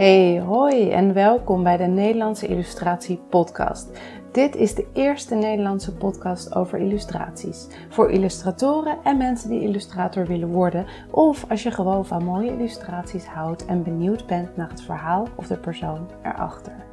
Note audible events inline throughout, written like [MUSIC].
Hey, hoi en welkom bij de Nederlandse Illustratie Podcast. Dit is de eerste Nederlandse podcast over illustraties. Voor illustratoren en mensen die illustrator willen worden, of als je gewoon van mooie illustraties houdt en benieuwd bent naar het verhaal of de persoon erachter.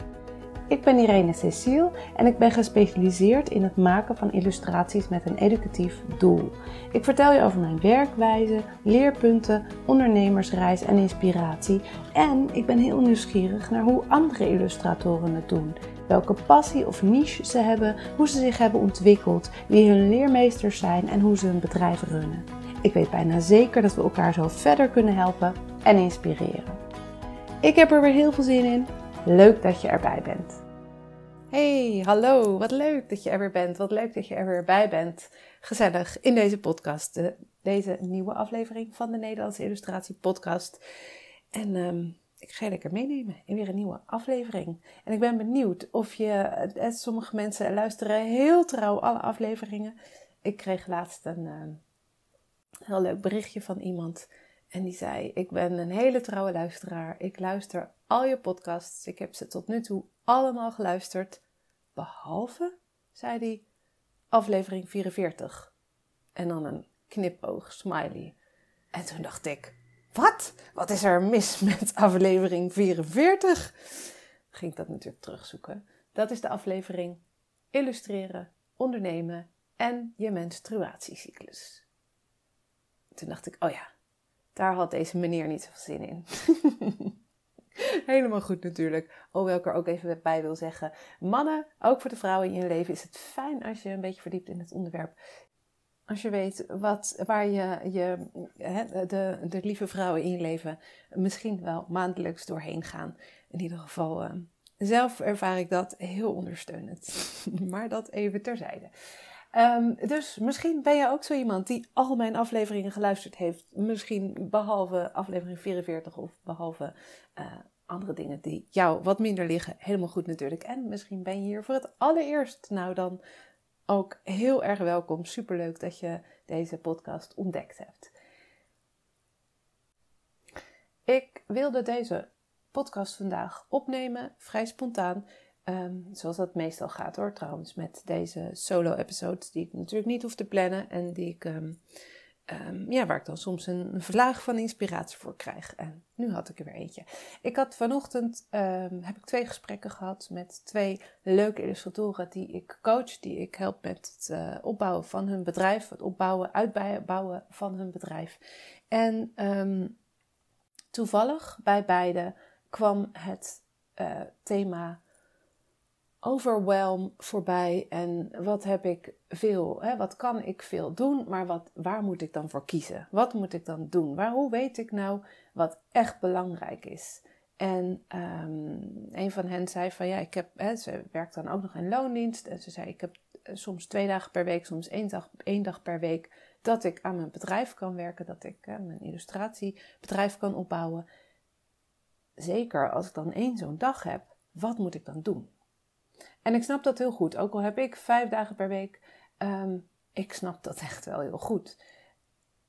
Ik ben Irene Cecile en ik ben gespecialiseerd in het maken van illustraties met een educatief doel. Ik vertel je over mijn werkwijze, leerpunten, ondernemersreis en inspiratie. En ik ben heel nieuwsgierig naar hoe andere illustratoren het doen. Welke passie of niche ze hebben, hoe ze zich hebben ontwikkeld, wie hun leermeesters zijn en hoe ze hun bedrijf runnen. Ik weet bijna zeker dat we elkaar zo verder kunnen helpen en inspireren. Ik heb er weer heel veel zin in. Leuk dat je erbij bent. Hey, hallo, wat leuk dat je er weer bent. Wat leuk dat je er weer bij bent. Gezellig in deze podcast, deze nieuwe aflevering van de Nederlandse Illustratie Podcast. En um, ik ga je lekker meenemen in weer een nieuwe aflevering. En ik ben benieuwd of je, eh, sommige mensen luisteren heel trouw alle afleveringen. Ik kreeg laatst een uh, heel leuk berichtje van iemand. En die zei: Ik ben een hele trouwe luisteraar. Ik luister al je podcasts. Ik heb ze tot nu toe allemaal geluisterd. Behalve, zei hij, aflevering 44. En dan een knipoog, smiley. En toen dacht ik, wat? Wat is er mis met aflevering 44? Ging ik dat natuurlijk terugzoeken. Dat is de aflevering Illustreren, Ondernemen en je menstruatiecyclus. Toen dacht ik, oh ja, daar had deze meneer niet zoveel zin in. [LAUGHS] Helemaal goed natuurlijk. Hoewel ik er ook even bij wil zeggen. Mannen, ook voor de vrouwen in je leven, is het fijn als je een beetje verdiept in het onderwerp. Als je weet wat, waar je, je de, de lieve vrouwen in je leven misschien wel maandelijks doorheen gaan. In ieder geval, uh, zelf ervaar ik dat heel ondersteunend. [LAUGHS] maar dat even terzijde. Um, dus misschien ben je ook zo iemand die al mijn afleveringen geluisterd heeft. Misschien behalve aflevering 44 of behalve uh, andere dingen die jou wat minder liggen. Helemaal goed natuurlijk. En misschien ben je hier voor het allereerst. Nou dan ook heel erg welkom. Superleuk dat je deze podcast ontdekt hebt. Ik wilde deze podcast vandaag opnemen, vrij spontaan. Ehm, zoals dat meestal gaat hoor, trouwens, met deze solo-episodes, die ik natuurlijk niet hoef te plannen en die ik, ehm, ehm, ja, waar ik dan soms een, vlaag van inspiratie voor krijg. En nu had ik er weer eentje. Ik had vanochtend, heb ik twee gesprekken gehad met twee leuke illustratoren die ik coach, die ik help met het uh, opbouwen van hun bedrijf, het opbouwen, uitbouwen van hun bedrijf. En toevallig bij beide kwam het uh, thema overwhelm voorbij en wat heb ik veel, hè, wat kan ik veel doen, maar wat, waar moet ik dan voor kiezen? Wat moet ik dan doen? Waar, hoe weet ik nou wat echt belangrijk is? En um, een van hen zei van ja, ik heb, hè, ze werkt dan ook nog in loondienst en ze zei ik heb eh, soms twee dagen per week, soms één dag, één dag per week dat ik aan mijn bedrijf kan werken, dat ik hè, mijn illustratiebedrijf kan opbouwen. Zeker als ik dan één zo'n dag heb, wat moet ik dan doen? En ik snap dat heel goed. Ook al heb ik vijf dagen per week, um, ik snap dat echt wel heel goed.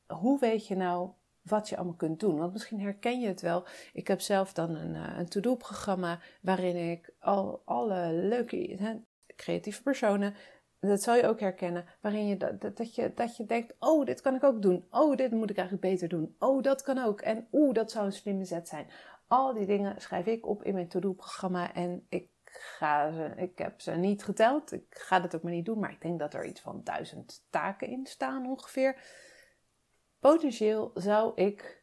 Hoe weet je nou wat je allemaal kunt doen? Want misschien herken je het wel. Ik heb zelf dan een, eh, een to-do-programma waarin ik al alle leuke, creatieve personen dat zal je ook herkennen, waarin je dat, dat, je, dat je denkt, oh, dit kan ik ook doen. Oh, dit moet ik eigenlijk beter doen. Oh, dat kan ook. En oeh, dat zou een slimme zet zijn. Al die dingen schrijf ik op in mijn to-do-programma en ik ik heb ze niet geteld. Ik ga dat ook maar niet doen, maar ik denk dat er iets van duizend taken in staan ongeveer. Potentieel zou ik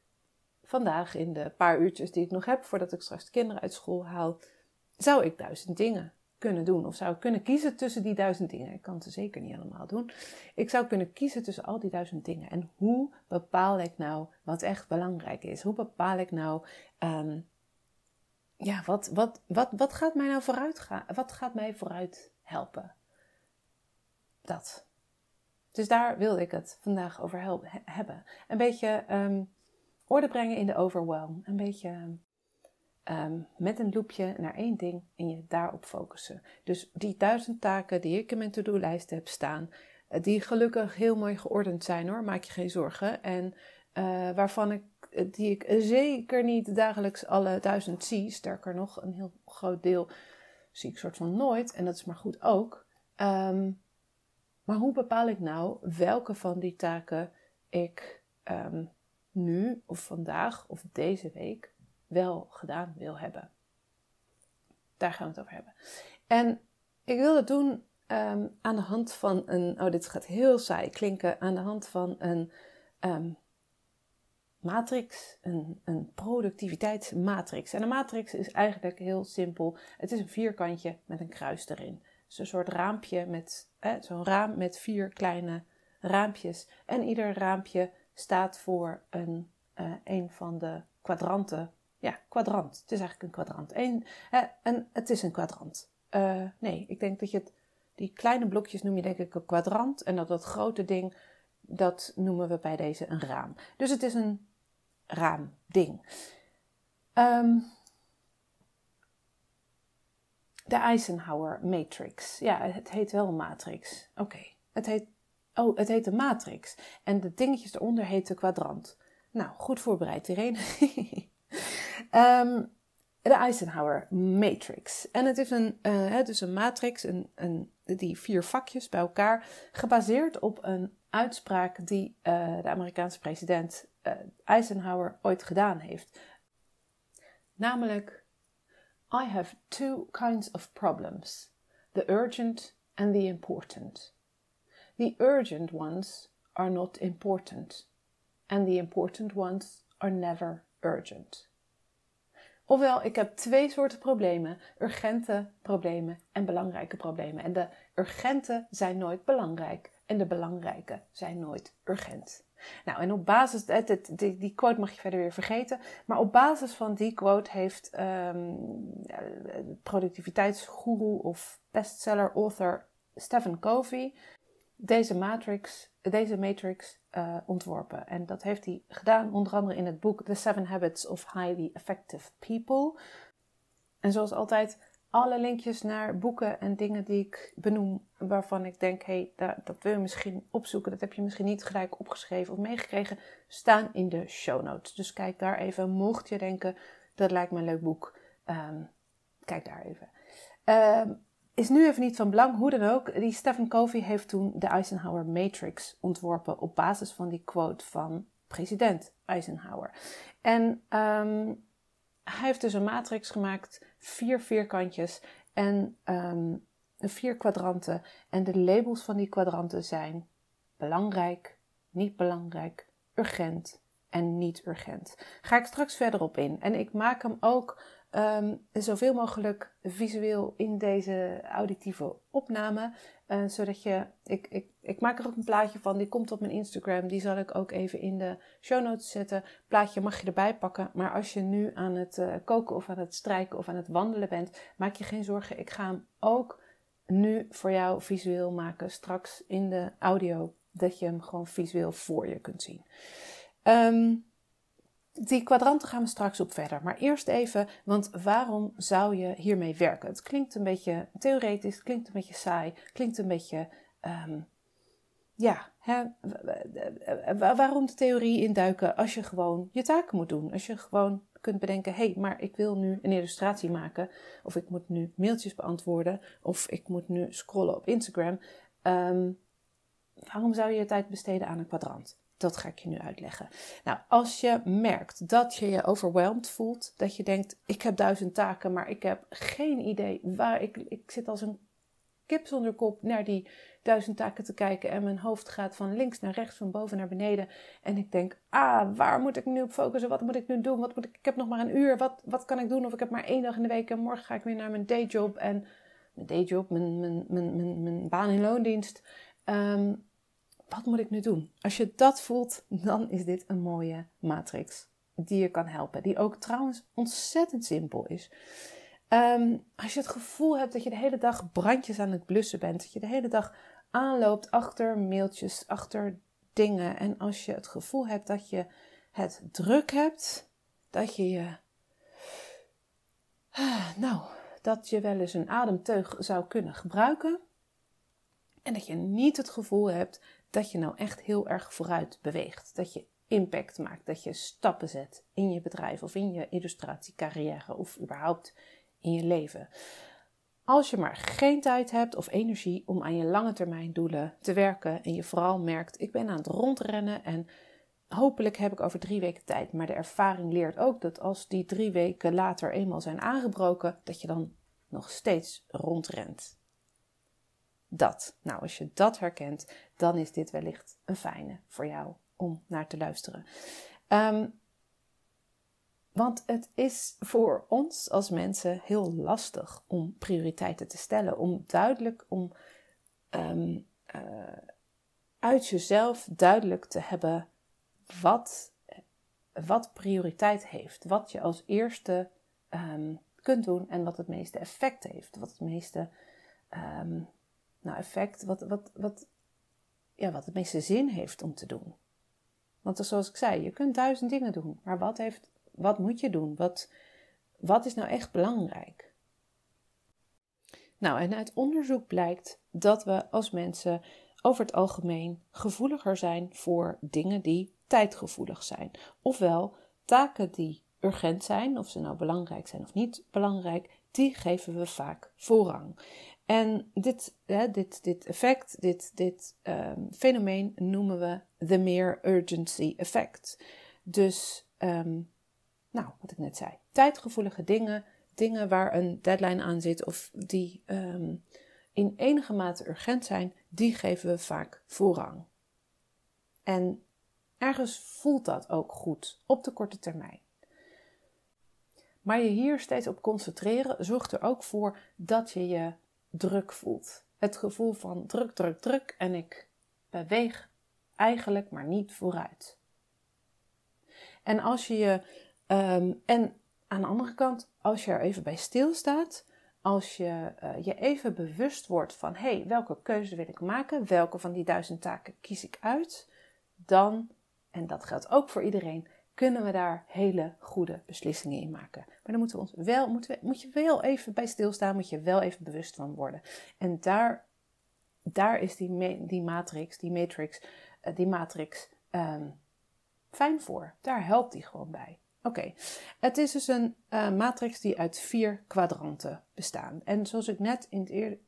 vandaag in de paar uurtjes die ik nog heb voordat ik straks de kinderen uit school haal, zou ik duizend dingen kunnen doen. Of zou ik kunnen kiezen tussen die duizend dingen. Ik kan ze zeker niet allemaal doen. Ik zou kunnen kiezen tussen al die duizend dingen. En hoe bepaal ik nou wat echt belangrijk is? Hoe bepaal ik nou um, ja, wat, wat, wat, wat gaat mij nou vooruit gaan? Wat gaat mij vooruit helpen? Dat. Dus daar wilde ik het vandaag over hebben. Een beetje um, orde brengen in de overwhelm. Een beetje um, met een loepje naar één ding en je daarop focussen. Dus die duizend taken die ik in mijn to-do-lijst heb staan, eh, die gelukkig heel mooi geordend zijn hoor, maak je geen zorgen. En uh, waarvan ik die ik zeker niet dagelijks alle duizend zie. Sterker nog, een heel groot deel zie ik soort van nooit. En dat is maar goed ook. Ehm, maar hoe bepaal ik nou welke van die taken ik ehm, nu of vandaag of deze week wel gedaan wil hebben? Daar gaan we het over hebben. En ik wil het doen Ehm, aan de hand van een, oh dit gaat heel saai klinken, aan de hand van een matrix, een, een productiviteitsmatrix. En een matrix is eigenlijk heel simpel. Het is een vierkantje met een kruis erin. Dus een soort raampje met, zo'n raam met vier kleine raampjes. En ieder raampje staat voor een, uh, een van de kwadranten. Ja, kwadrant. Het is eigenlijk een kwadrant. Eén, en het is een kwadrant. Uh, nee, ik denk dat je het die kleine blokjes noem je denk ik een kwadrant. En dat, dat grote ding, dat noemen we bij deze een raam. Dus het is een raamding. Um, de Eisenhower Matrix. Ja, het heet wel matrix. Oké, het heet... Oh, het heet de matrix. En de dingetjes eronder heet de kwadrant. Nou, goed voorbereid, Irene. um, [LAUGHS] de Eisenhower Matrix. En het is een, uh, dus een matrix, een, een, die vier vakjes bij elkaar, gebaseerd op een uitspraak die uh, de Amerikaanse president Eisenhower ooit gedaan heeft. Namelijk, I have two kinds of problems, the urgent and the important. The urgent ones are not important, and the important ones are never urgent. Ofwel, ik heb twee soorten problemen: urgente problemen en belangrijke problemen. En de urgente zijn nooit belangrijk en de belangrijke zijn nooit urgent. Nou, en op basis, die, die quote mag je verder weer vergeten, maar op basis van die quote heeft um, productiviteitsguru of bestseller author Stephen Covey deze matrix, deze matrix uh, ontworpen. En dat heeft hij gedaan onder andere in het boek The Seven Habits of Highly Effective People. En zoals altijd, alle linkjes naar boeken en dingen die ik benoem, waarvan ik denk, hé, hey, dat wil je misschien opzoeken, dat heb je misschien niet gelijk opgeschreven of meegekregen, staan in de show notes. Dus kijk daar even, mocht je denken, dat lijkt me een leuk boek, um, kijk daar even. Um, is nu even niet van belang, hoe dan ook. Die Stephen Covey heeft toen de Eisenhower Matrix ontworpen op basis van die quote van president Eisenhower. En um, hij heeft dus een matrix gemaakt, vier vierkantjes en um, vier kwadranten. En de labels van die kwadranten zijn belangrijk, niet belangrijk, urgent en niet urgent. Ga ik straks verder op in. En ik maak hem ook um, zoveel mogelijk visueel in deze auditieve opname. Uh, zodat je, ik, ik, ik maak er ook een plaatje van, die komt op mijn Instagram. Die zal ik ook even in de show notes zetten. Plaatje mag je erbij pakken. Maar als je nu aan het uh, koken of aan het strijken of aan het wandelen bent, maak je geen zorgen. Ik ga hem ook nu voor jou visueel maken. Straks in de audio, dat je hem gewoon visueel voor je kunt zien. Um, die kwadranten gaan we straks op verder. Maar eerst even, want waarom zou je hiermee werken? Het klinkt een beetje theoretisch, klinkt een beetje saai, klinkt een beetje. Um, ja, hè, waarom de theorie induiken als je gewoon je taken moet doen? Als je gewoon kunt bedenken: hé, hey, maar ik wil nu een illustratie maken, of ik moet nu mailtjes beantwoorden, of ik moet nu scrollen op Instagram. Um, waarom zou je je tijd besteden aan een kwadrant? Dat ga ik je nu uitleggen. Nou, als je merkt dat je je overweldigd voelt, dat je denkt: ik heb duizend taken, maar ik heb geen idee waar ik. Ik zit als een kip zonder kop naar die duizend taken te kijken en mijn hoofd gaat van links naar rechts, van boven naar beneden. En ik denk: ah, waar moet ik nu op focussen? Wat moet ik nu doen? Wat moet ik, ik heb nog maar een uur. Wat, wat kan ik doen? Of ik heb maar één dag in de week en morgen ga ik weer naar mijn dayjob en mijn dayjob, mijn, mijn, mijn, mijn, baan in loondienst. Um, wat moet ik nu doen? Als je dat voelt, dan is dit een mooie matrix die je kan helpen. Die ook trouwens ontzettend simpel is. Um, als je het gevoel hebt dat je de hele dag brandjes aan het blussen bent, dat je de hele dag aanloopt achter mailtjes, achter dingen. En als je het gevoel hebt dat je het druk hebt, dat je je. Nou, dat je wel eens een ademteug zou kunnen gebruiken. En dat je niet het gevoel hebt dat je nou echt heel erg vooruit beweegt. Dat je impact maakt, dat je stappen zet in je bedrijf of in je illustratiecarrière of überhaupt in je leven. Als je maar geen tijd hebt of energie om aan je lange termijn doelen te werken en je vooral merkt, ik ben aan het rondrennen en hopelijk heb ik over drie weken tijd. Maar de ervaring leert ook dat als die drie weken later eenmaal zijn aangebroken, dat je dan nog steeds rondrent. Dat. Nou, als je dat herkent, dan is dit wellicht een fijne voor jou om naar te luisteren. Um, want het is voor ons als mensen heel lastig om prioriteiten te stellen. Om duidelijk, om ehm, eh, uit jezelf duidelijk te hebben wat, wat prioriteit heeft. Wat je als eerste um, kunt doen en wat het meeste effect heeft. Wat het meeste nou, effect, wat, wat, wat, ja, wat het meeste zin heeft om te doen. Want zoals ik zei, je kunt duizend dingen doen, maar wat heeft wat moet je doen? Wat, wat is nou echt belangrijk? Nou, en uit onderzoek blijkt dat we als mensen over het algemeen gevoeliger zijn voor dingen die tijdgevoelig zijn. Ofwel, taken die urgent zijn, of ze nou belangrijk zijn of niet belangrijk, die geven we vaak voorrang. En dit, hè, dit, dit effect, dit, dit um, fenomeen noemen we the mere urgency effect. Dus um, nou, wat ik net zei. Tijdgevoelige dingen, dingen waar een deadline aan zit of die um, in enige mate urgent zijn, die geven we vaak voorrang. En ergens voelt dat ook goed op de korte termijn. Maar je hier steeds op concentreren zorgt er ook voor dat je je druk voelt. Het gevoel van druk, druk, druk en ik beweeg eigenlijk maar niet vooruit. En als je je Ehm, en aan de andere kant, als je er even bij stilstaat, als je uh, je even bewust wordt van hé, hey, welke keuze wil ik maken, welke van die duizend taken kies ik uit, dan, en dat geldt ook voor iedereen, kunnen we daar hele goede beslissingen in maken. Maar dan moeten we ons wel, moeten moet je wel even bij stilstaan, moet je wel even bewust van worden. En daar, daar is die, die matrix, die matrix, uh, die matrix um, fijn voor. Daar helpt die gewoon bij. Oké, het is dus een uh, matrix die uit vier kwadranten bestaat. En zoals ik net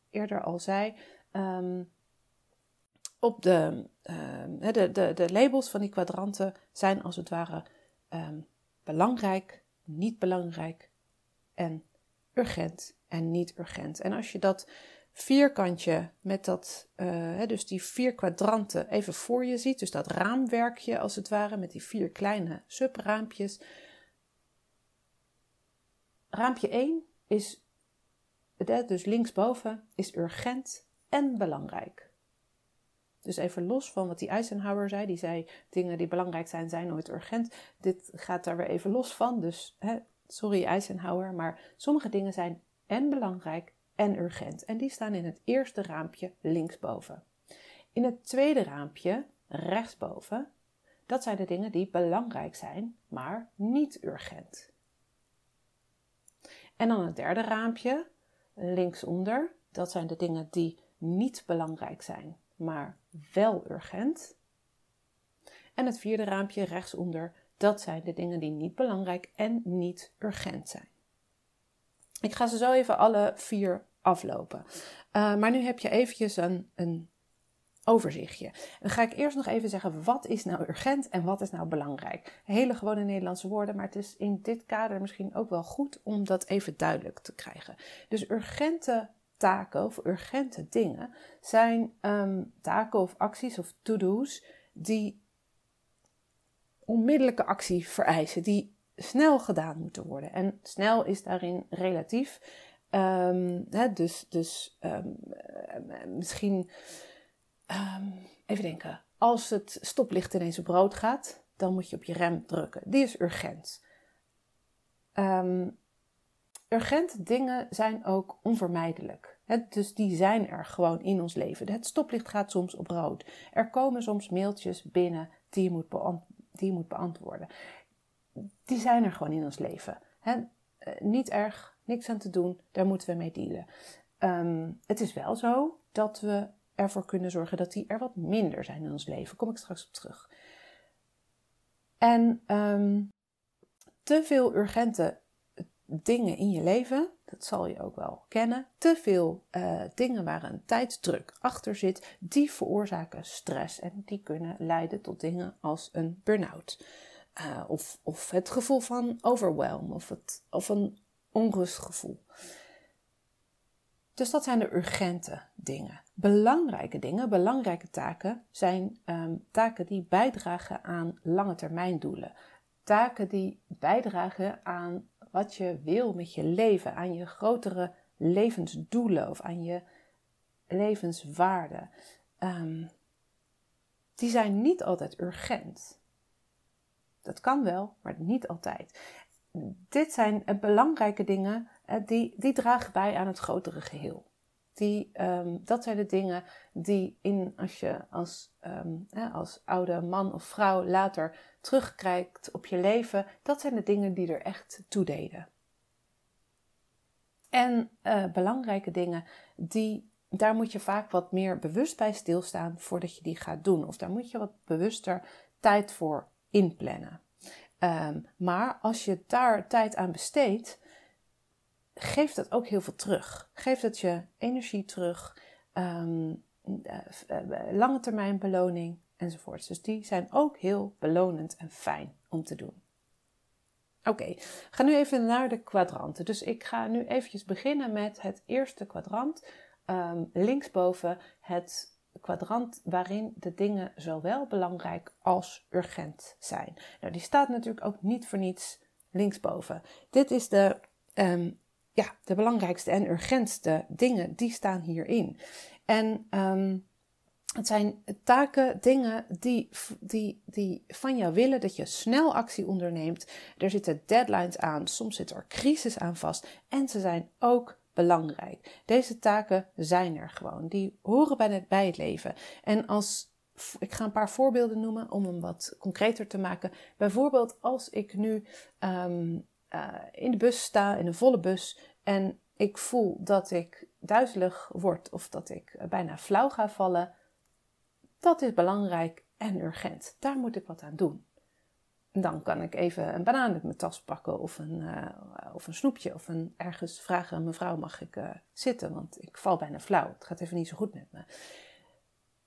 eerder al zei, um, op de, uh, de, de, de, labels van die kwadranten zijn als het ware um, belangrijk, niet belangrijk en urgent en niet urgent. En als je dat vierkantje met dat, uh, dus die vier kwadranten even voor je ziet, dus dat raamwerkje als het ware met die vier kleine subraampjes, Raampje 1 is, dus linksboven, is urgent en belangrijk. Dus even los van wat die Eisenhower zei. Die zei, dingen die belangrijk zijn, zijn nooit urgent. Dit gaat daar weer even los van. Dus, hè, sorry Eisenhower, maar sommige dingen zijn en belangrijk en urgent. En die staan in het eerste raampje linksboven. In het tweede raampje, rechtsboven, dat zijn de dingen die belangrijk zijn, maar niet urgent. En dan het derde raampje, linksonder. Dat zijn de dingen die niet belangrijk zijn, maar wel urgent. En het vierde raampje rechtsonder, dat zijn de dingen die niet belangrijk en niet urgent zijn. Ik ga ze zo even alle vier aflopen. Uh, maar nu heb je eventjes een, een overzichtje. Dan ga ik eerst nog even zeggen wat is nou urgent en wat is nou belangrijk. Hele gewone Nederlandse woorden, maar het is in dit kader misschien ook wel goed om dat even duidelijk te krijgen. Dus urgente taken of urgente dingen zijn ehm, taken of acties of to-do's die onmiddellijke actie vereisen, die snel gedaan moeten worden. En snel is daarin relatief. Um, hè, dus dus um, misschien Um, even denken. Als het stoplicht ineens op rood gaat, dan moet je op je rem drukken. Die is urgent. Urgente dingen zijn ook onvermijdelijk. dus die zijn er gewoon in ons leven. Het stoplicht gaat soms op rood. Er komen soms mailtjes binnen die je moet, die moet beantwoorden. Die zijn er gewoon in ons leven. Eh, niet erg, niks aan te doen, daar moeten we mee dealen. Um, het is wel zo dat we ervoor kunnen zorgen dat die er wat minder zijn in ons leven. Kom ik straks op terug. En ehm, te veel urgente dingen in je leven, dat zal je ook wel kennen, te veel uh, dingen waar een tijdsdruk achter zit, die veroorzaken stress en die kunnen leiden tot dingen als een burn-out. Uh, of, of het gevoel van overwhelm of, het, of een onrustgevoel. Dus dat zijn de urgente dingen. Belangrijke dingen, belangrijke taken zijn um, taken die bijdragen aan lange termijn doelen. Taken die bijdragen aan wat je wil met je leven, aan je grotere levensdoelen of aan je levenswaarden. Um, die zijn niet altijd urgent. Dat kan wel, maar niet altijd. Dit zijn belangrijke dingen die, die dragen bij aan het grotere geheel. Die, um, dat zijn de dingen die in, als je als, um, als oude man of vrouw later terugkijkt op je leven, dat zijn de dingen die er echt toe deden. En uh, belangrijke dingen, die, daar moet je vaak wat meer bewust bij stilstaan voordat je die gaat doen. Of daar moet je wat bewuster tijd voor inplannen. Um, maar als je daar tijd aan besteedt, geeft dat ook heel veel terug. Geeft het je energie terug, um, uh, lange termijn beloning enzovoort. Dus die zijn ook heel belonend en fijn om te doen. Oké, ga nu even naar de kwadranten. Dus ik ga nu eventjes beginnen met het eerste kwadrant. Um, linksboven het kwadrant waarin de dingen zowel belangrijk als urgent zijn. Nou, die staat natuurlijk ook niet voor niets linksboven. Dit is de um, ja, de belangrijkste en urgentste dingen, die staan hierin. En um, het zijn taken, dingen die, die, die van jou willen dat je snel actie onderneemt. Er zitten deadlines aan, soms zit er crisis aan vast en ze zijn ook belangrijk. Deze taken zijn er gewoon, die horen bij het, bij het leven. En als ik ga een paar voorbeelden noemen om hem wat concreter te maken. Bijvoorbeeld als ik nu um, uh, in de bus sta, in een volle bus, en ik voel dat ik duizelig word of dat ik bijna flauw ga vallen, dat is belangrijk en urgent. Daar moet ik wat aan doen. Dan kan ik even een banaan uit mijn tas pakken of een, uh, of een snoepje of een, ergens vragen: mevrouw, mag ik zitten? Want ik val bijna flauw. Het gaat even niet zo goed met me.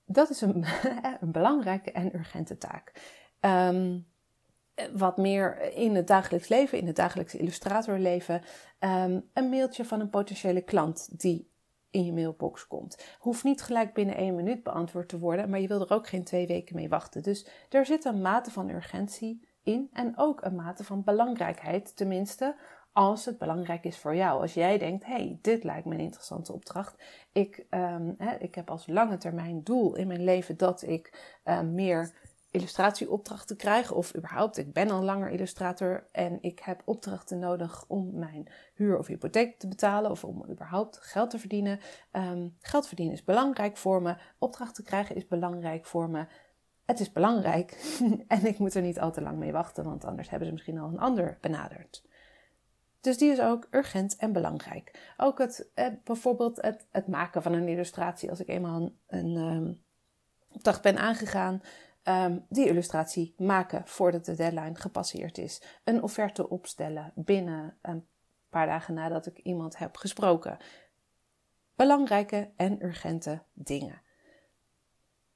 Dat is een, [LAUGHS] een belangrijke en urgente taak. Um, wat meer in het dagelijks leven, in het dagelijkse illustratorleven, um, een mailtje van een potentiële klant die in je mailbox komt. Hoeft niet gelijk binnen één minuut beantwoord te worden, maar je wil er ook geen twee weken mee wachten. Dus er zit een mate van urgentie in en ook een mate van belangrijkheid, tenminste als het belangrijk is voor jou. Als jij denkt, hey, dit lijkt me een interessante opdracht. Ik, um, ik heb als lange termijn doel in mijn leven dat ik um, meer illustratieopdrachten krijg, of überhaupt, ik ben al langer illustrator en ik heb opdrachten nodig om mijn huur of hypotheek te betalen of om überhaupt geld te verdienen. Um, geld verdienen is belangrijk voor me, opdrachten krijgen is belangrijk voor me. Het is belangrijk [LAUGHS] en ik moet er niet al te lang mee wachten, want anders hebben ze misschien al een ander benaderd. Dus die is ook urgent en belangrijk. Ook het, eh, bijvoorbeeld het, het, maken van een illustratie. Als ik eenmaal een, een um, opdracht ben aangegaan, um, die illustratie maken voordat de deadline gepasseerd is. Een offerte opstellen binnen een paar dagen nadat ik iemand heb gesproken. Belangrijke en urgente dingen.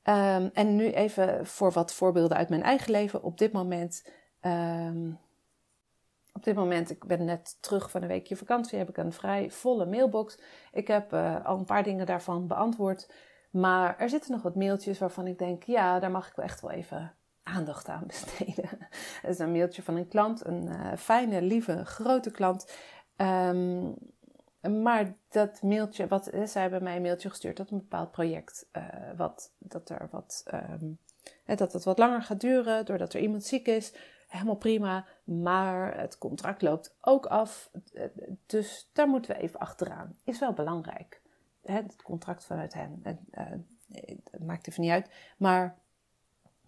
Um, en nu even voor wat voorbeelden uit mijn eigen leven. Op dit moment, um, op dit moment, ik ben net terug van een weekje vakantie, heb ik een vrij volle mailbox. Ik heb uh, al een paar dingen daarvan beantwoord. Maar er zitten nog wat mailtjes waarvan ik denk, ja, daar mag ik wel echt wel even aandacht aan [LAUGHS] besteden. Het is een mailtje van een klant, een uh, fijne, lieve, grote klant. Um, maar dat mailtje, wat, eh, zij hebben mij een mailtje gestuurd dat een bepaald project, uh, wat, dat er wat, um, dat het wat langer gaat duren doordat er iemand ziek is. Helemaal prima, maar het contract loopt ook af. Dus daar moeten we even achteraan. Is wel belangrijk het contract vanuit hen. Uh, het maakt even niet uit. Maar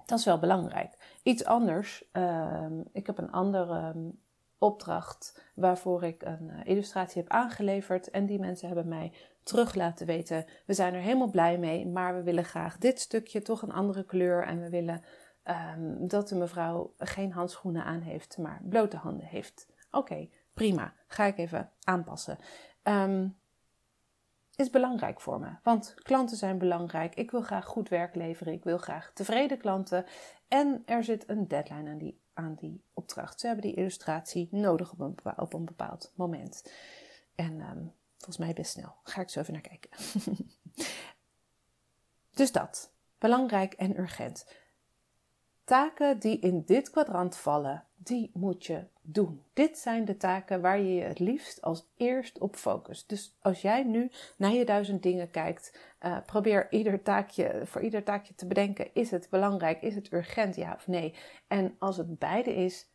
dat is wel belangrijk. Iets anders. Ehm, ik heb een andere ehm, opdracht waarvoor ik een uh, illustratie heb aangeleverd. En die mensen hebben mij terug laten weten. We zijn er helemaal blij mee, maar we willen graag dit stukje toch een andere kleur. En we willen ehm, dat de mevrouw geen handschoenen aan heeft, maar blote handen heeft. Oké, prima. Ga ik even aanpassen. Um, is belangrijk voor me. Want klanten zijn belangrijk. Ik wil graag goed werk leveren. Ik wil graag tevreden klanten. En er zit een deadline aan die, aan die opdracht. Ze hebben die illustratie nodig op een, op een bepaald moment. En um, volgens mij best snel. Ga ik zo even naar kijken. [LAUGHS] dus dat. Belangrijk en urgent. Taken die in dit kwadrant vallen, die moet je Dit zijn de taken waar je je het liefst als eerst op focust. Dus als jij nu naar je duizend dingen kijkt, uh, probeer ieder taakje, voor ieder taakje te bedenken: is het belangrijk, is het urgent, ja of nee? En als het beide is,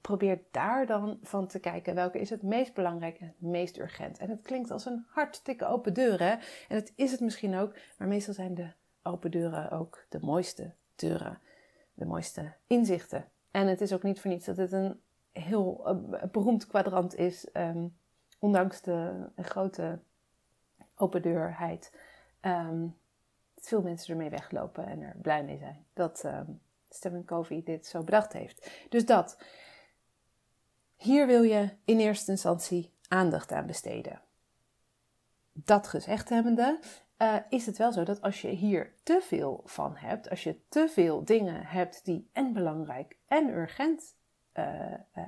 probeer daar dan van te kijken welke is het meest belangrijk en het meest urgent. En het klinkt als een hartstikke open deur, hè? En het is het misschien ook, maar meestal zijn de open deuren ook de mooiste deuren, de mooiste inzichten. En het is ook niet voor niets dat het een heel uh, beroemd kwadrant is, um, ondanks de grote open deurheid. Um, veel mensen ermee weglopen en er blij mee zijn dat um, Stephen Covey dit zo bedacht heeft. Dus dat. Hier wil je in eerste instantie aandacht aan besteden. Dat gezegd hebbende, uh, is het wel zo dat als je hier te veel van hebt, als je te veel dingen hebt die en belangrijk en urgent uh, uh,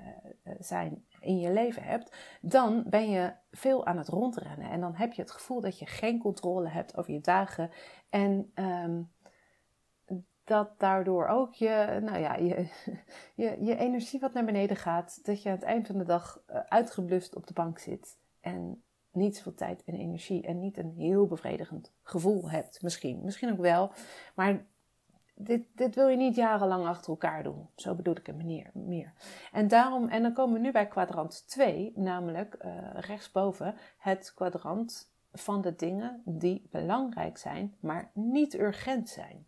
zijn in je leven hebt, dan ben je veel aan het rondrennen. En dan heb je het gevoel dat je geen controle hebt over je dagen. En um, dat daardoor ook je, nou ja, je, [LAUGHS] je, je energie wat naar beneden gaat. Dat je aan het eind van de dag uitgeblust op de bank zit. En niet zoveel tijd en energie en niet een heel bevredigend gevoel hebt. Misschien, misschien ook wel. Maar dit, dit wil je niet jarenlang achter elkaar doen. Zo bedoel ik het meer. meer. En daarom, en dan komen we nu bij kwadrant 2, namelijk uh, rechtsboven, het kwadrant van de dingen die belangrijk zijn, maar niet urgent zijn.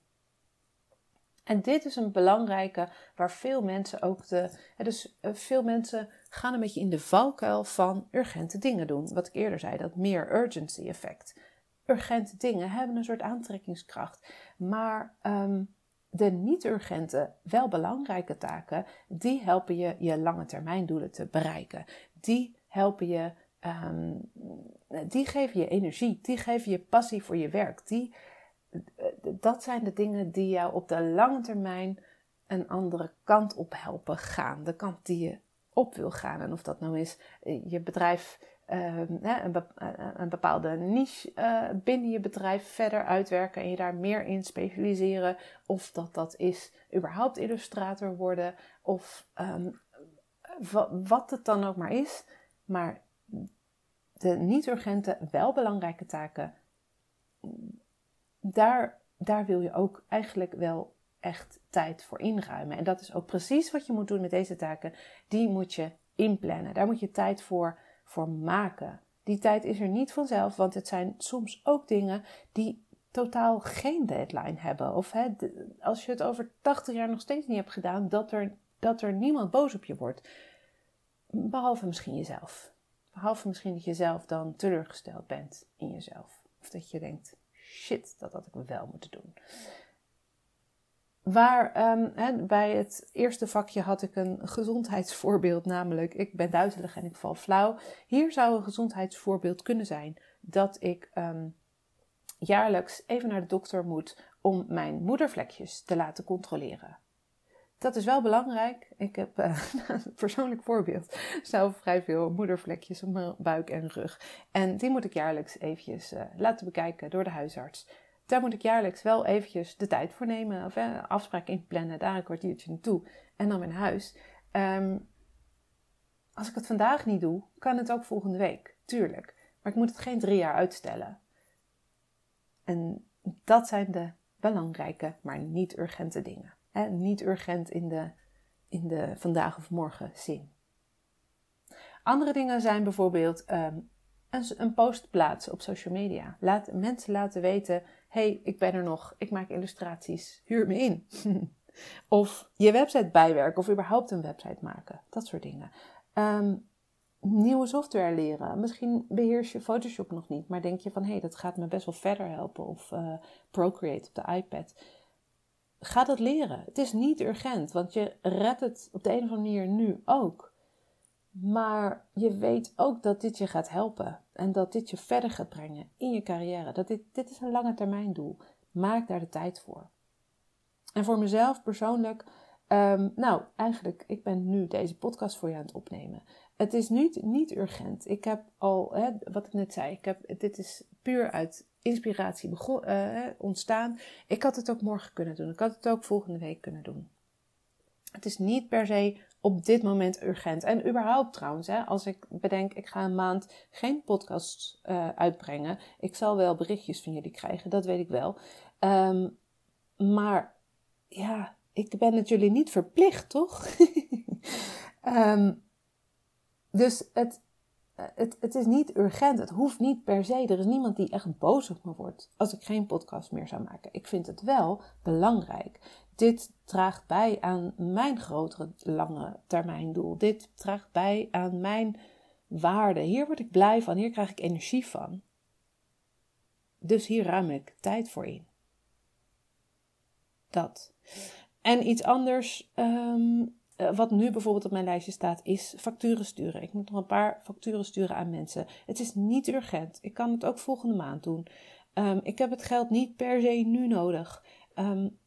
En dit is een belangrijke waar veel mensen ook de. Dus uh, veel mensen gaan een beetje in de valkuil van urgente dingen doen. Wat ik eerder zei, dat meer urgency effect. Urgente dingen hebben een soort aantrekkingskracht. Maar um, de niet-urgente, wel belangrijke taken, die helpen je je lange termijn doelen te bereiken. Die helpen je, um, die geven je energie, die geven je passie voor je werk. Die, dat zijn de dingen die jou op de lange termijn een andere kant op helpen gaan. De kant die je op wil gaan. En of dat nou is eh, je bedrijf, een, bepaalde niche uh, binnen je bedrijf verder uitwerken en je daar meer in specialiseren. Of dat dat is überhaupt illustrator worden. Of um, wat het dan ook maar is. Maar de niet-urgente, wel belangrijke taken, daar, daar wil je ook eigenlijk wel echt tijd voor inruimen. En dat is ook precies wat je moet doen met deze taken. Die moet je inplannen. Daar moet je tijd voor, voor maken. Die tijd is er niet vanzelf, want het zijn soms ook dingen die totaal geen deadline hebben. Of hè, als je het over 80 jaar nog steeds niet hebt gedaan, dat er, dat er niemand boos op je wordt. Behalve misschien jezelf. Behalve misschien dat je zelf dan teleurgesteld bent in jezelf. Of dat je denkt, shit, dat had ik wel moeten doen. Waar um, bij het eerste vakje had ik een gezondheidsvoorbeeld, namelijk ik ben duizelig en ik val flauw. Hier zou een gezondheidsvoorbeeld kunnen zijn dat ik um, jaarlijks even naar de dokter moet om mijn moedervlekjes te laten controleren. Dat is wel belangrijk. Ik heb uh, [LAUGHS] een persoonlijk voorbeeld zelf vrij veel moedervlekjes op mijn buik en rug. En die moet ik jaarlijks eventjes uh, laten bekijken door de huisarts daar moet ik jaarlijks wel eventjes de tijd voor nemen. Of eh, afspraak inplannen, daar een kwartiertje naartoe. En dan naar huis. Um, als ik het vandaag niet doe, kan het ook volgende week. Tuurlijk. Maar ik moet het geen drie jaar uitstellen. En dat zijn de belangrijke, maar niet urgente dingen. Niet urgent in de, in de vandaag of morgen zin. Andere dingen zijn bijvoorbeeld um, een, een post plaatsen op social media. Laat mensen laten weten hey, ik ben er nog, ik maak illustraties, huur me in. [LAUGHS] of je website bijwerken of überhaupt een website maken, dat soort dingen. Um, nieuwe software leren. Misschien beheers je Photoshop nog niet, maar denk je van hé, hey, dat gaat me best wel verder helpen. Of uh, Procreate op de iPad. ga dat leren. Het is niet urgent, want je redt het op de een of andere manier nu ook. Maar je weet ook dat dit je gaat helpen en dat dit je verder gaat brengen in je carrière. Dat dit, dit is een lange termijn doel. Maak daar de tijd voor. En voor mezelf persoonlijk, um, nou eigenlijk, ik ben nu deze podcast voor je aan het opnemen. Het is niet, niet urgent. Ik heb al, hè, wat ik net zei, ik heb, dit is puur uit inspiratie uh, ontstaan. Ik had het ook morgen kunnen doen. Ik had het ook volgende week kunnen doen. Het is niet per se op dit moment urgent. En überhaupt trouwens, hè, als ik bedenk, ik ga een maand geen podcast uh, uitbrengen. Ik zal wel berichtjes van jullie krijgen, dat weet ik wel. Um, maar ja, ik ben het jullie niet verplicht, toch? um, [LAUGHS] dus het, het, het is niet urgent. Het hoeft niet per se. Er is niemand die echt boos op me wordt als ik geen podcast meer zou maken. Ik vind het wel belangrijk. Dit draagt bij aan mijn grotere lange termijn doel. Dit draagt bij aan mijn waarde. Hier word ik blij van. Hier krijg ik energie van. Dus hier ruim ik tijd voor in. Dat. En iets anders. Um, eh, wat nu bijvoorbeeld op mijn lijstje staat, is facturen sturen. Ik moet nog een paar facturen sturen aan mensen. Het is niet urgent. Ik kan het ook volgende maand doen. Um, ik heb het geld niet per se nu nodig. Um,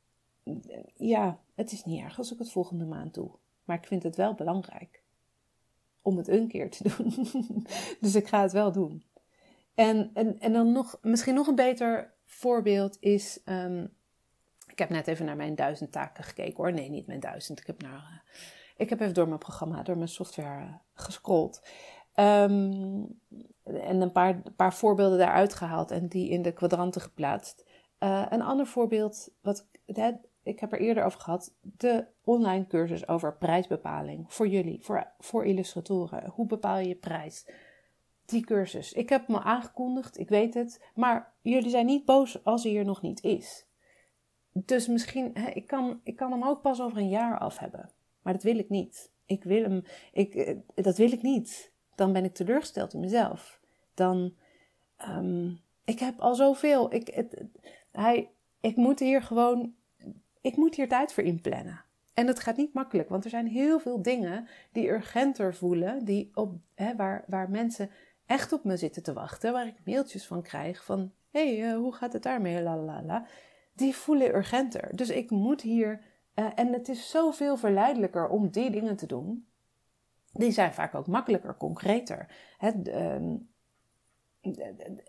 ja, het is niet erg als ik het volgende maand doe. Maar ik vind het wel belangrijk om het een keer te [LAUGHS] doen. dus ik ga het wel doen. En, en, en dan nog, misschien nog een beter voorbeeld is um, ik heb net even naar mijn duizend taken gekeken hoor. Nee, niet mijn duizend. Ik heb, naar, uh, ik heb even door mijn programma, door mijn software uh, en een paar, paar voorbeelden daaruit gehaald en die in de kwadranten geplaatst. Uh, een ander voorbeeld, wat, ik heb er eerder over gehad, de online cursus over prijsbepaling voor jullie, voor, voor illustratoren. Hoe bepaal je prijs? Die cursus. Ik heb me aangekondigd, ik weet het, maar jullie zijn niet boos als hij er nog niet is. Dus misschien, hè, ik, kan, ik kan hem ook pas over een jaar af hebben. Maar dat wil ik niet. Ik wil hem, ik, eh, dat wil ik niet. Dan ben ik teleurgesteld in mezelf. Dan, um, ik heb al zoveel. Ik, het, hij, ik moet hier gewoon, ik moet hier tijd voor inplannen. En dat gaat niet makkelijk, want er zijn heel veel dingen die urgenter voelen, die op, hè, waar, waar mensen echt op me zitten te wachten, waar ik mailtjes van krijg van, hé, hey, uh, hoe gaat het daarmee, la la la die voelen urgenter. Dus ik moet hier, uh, en het is zoveel verleidelijker om die dingen te doen. Die zijn vaak ook makkelijker, concreter. Het, uh,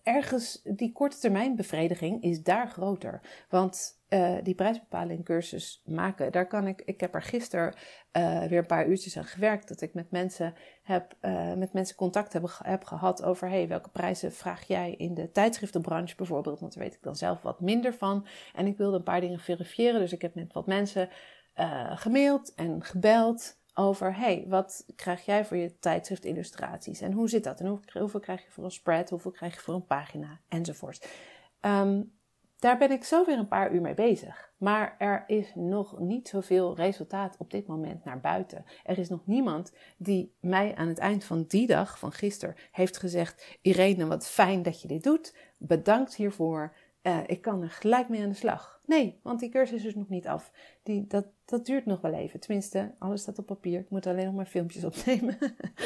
ergens, die korte termijn bevrediging is daar groter. Want uh, die prijsbepaling cursus maken, daar kan ik, ik heb er gisteren uh, weer een paar uurtjes aan gewerkt, dat ik met mensen heb, uh, met mensen contact heb, heb gehad over, hey, welke prijzen vraag jij in de tijdschriftenbranche bijvoorbeeld, want daar weet ik dan zelf wat minder van. En ik wilde een paar dingen verifiëren, dus ik heb met wat mensen gemaild en gebeld over, hey, wat krijg jij voor je tijdschrift illustraties en hoe zit dat? En hoeveel krijg je voor een spread, hoeveel krijg je voor een pagina enzovoort. Um, daar ben ik zo weer een paar uur mee bezig. Maar er is nog niet zoveel resultaat op dit moment naar buiten. Er is nog niemand die mij aan het eind van die dag, van gisteren, heeft gezegd: Irene, wat fijn dat je dit doet. Bedankt hiervoor. Uh, ik kan er gelijk mee aan de slag. Nee, want die cursus is nog niet af. Die, dat, dat duurt nog wel even. Tenminste, alles staat op papier. Ik moet alleen nog maar filmpjes opnemen.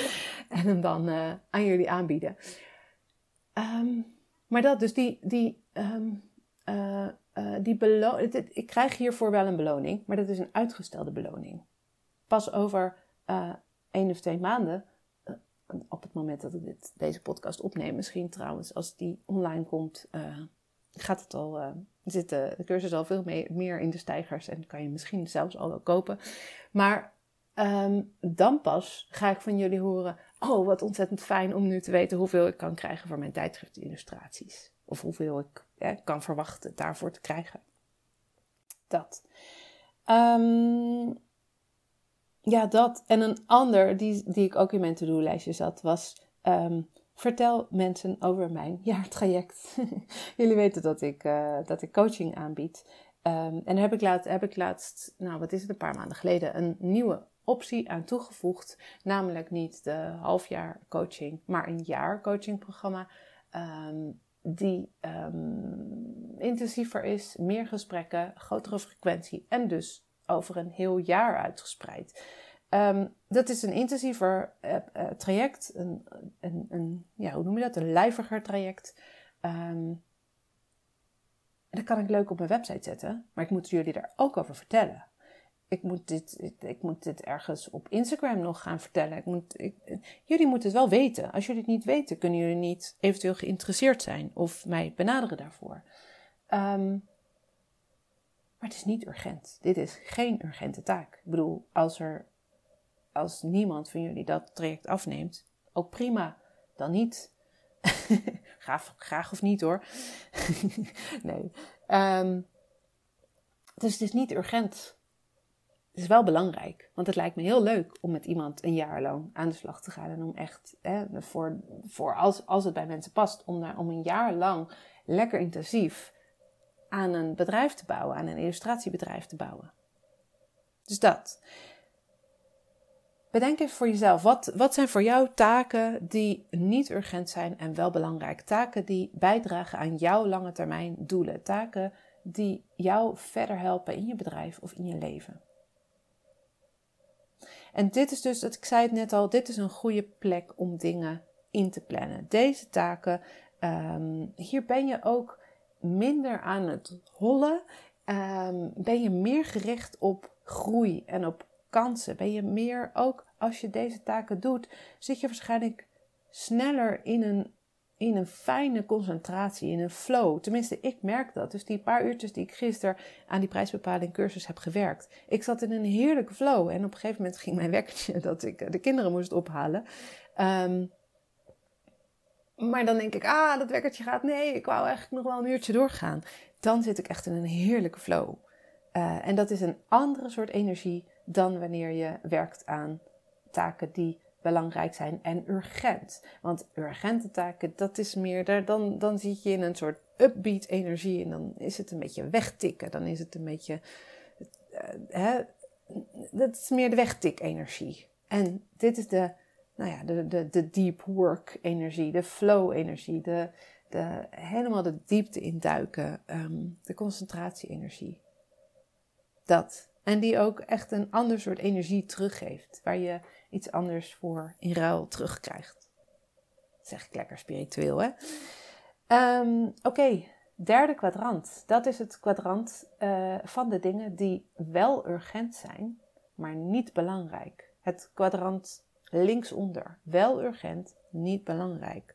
[LAUGHS] en hem dan uh, aan jullie aanbieden. Um, maar dat, dus die, die um, uh, uh, die ik krijg hiervoor wel een beloning, maar dat is een uitgestelde beloning. Pas over uh, één of twee maanden, op het moment dat ik dit, deze podcast opneem, misschien trouwens, als die online komt, gaat het al, zit de, de cursus al veel meer, in de stijgers en kan je misschien zelfs al wel kopen. Maar um, dan pas ga ik van jullie horen, oh wat ontzettend fijn om nu te weten hoeveel ik kan krijgen voor mijn tijdschriftillustraties. Of hoeveel ik kan verwachten daarvoor te krijgen. Dat. Um, ja, dat. En een ander die, die ik ook in mijn to-do-lijstje zat was... Um, vertel mensen over mijn jaartraject. [LAUGHS] Jullie weten dat ik, uh, dat ik coaching aanbied. Um, en heb ik, laat, heb ik laatst, nou wat is het, een paar maanden geleden, een nieuwe optie aan toegevoegd. Namelijk niet de halfjaar coaching, maar een jaar coachingprogramma. Um, die ehm, intensiever is, meer gesprekken, grotere frequentie en dus over een heel jaar uitgespreid. Ehm, dat is een intensiever uh, uh, traject, een, een, een, ja, hoe noem je dat? Een lijviger traject. Um, dat kan ik leuk op mijn website zetten, maar ik moet jullie daar ook over vertellen. Ik moet dit, ik, moet dit ergens op Instagram nog gaan vertellen. Ik moet, jullie moeten het wel weten. Als jullie het niet weten, kunnen jullie niet eventueel geïnteresseerd zijn of mij benaderen daarvoor. Um, maar het is niet urgent. Dit is geen urgente taak. Ik bedoel, als er als niemand van jullie dat traject afneemt, ook prima. Dan niet. [LAUGHS] graag, of niet hoor. [LAUGHS] nee. Um, dus het is niet urgent. Het is wel belangrijk. Want het lijkt me heel leuk om met iemand een jaar lang aan de slag te gaan. En om echt, hè, voor, voor als, als het bij mensen past, om, daar, om een jaar lang lekker intensief aan een bedrijf te bouwen, aan een illustratiebedrijf te bouwen. Dus dat. Bedenk even voor jezelf, wat, wat zijn voor jou taken die niet urgent zijn en wel belangrijk? Taken die bijdragen aan jouw lange termijn doelen. Taken die jou verder helpen in je bedrijf of in je leven. En dit is dus, ik zei het net al, dit is een goede plek om dingen in te plannen. Deze taken, um, hier ben je ook minder aan het hollen. Um, ben je meer gericht op groei en op kansen? Ben je meer ook als je deze taken doet, zit je waarschijnlijk sneller in een, in een fijne concentratie, in een flow. Tenminste, ik merk dat. Dus die paar uurtjes die ik gisteren aan die prijsbepaling cursus heb gewerkt. Ik zat in een heerlijke flow. En op een gegeven moment ging mijn wekkertje [LAUGHS] dat ik de kinderen moest ophalen. Um, maar dan denk ik, ah, dat wekkertje gaat. Nee, ik wou eigenlijk nog wel een uurtje doorgaan. Dan zit ik echt in een heerlijke flow. Uh, en dat is een andere soort energie dan wanneer je werkt aan taken die belangrijk zijn en urgent. Want urgente taken, dat is meer, dan, dan zit je in een soort upbeat energie en dan is het een beetje wegtikken. Dan is het een beetje, uh, hè, dat is meer de wegtik energie. En dit is de, nou ja, de, de, de deep work energie, de flow energie, de, de, helemaal de diepte induiken, um, de concentratie energie. Dat. En die ook echt een ander soort energie teruggeeft, waar je iets anders voor in ruil terugkrijgt. Zeg ik lekker spiritueel, hè? Um, Oké, derde kwadrant. Dat is het kwadrant uh, van de dingen die wel urgent zijn, maar niet belangrijk. Het kwadrant linksonder. Wel urgent, niet belangrijk.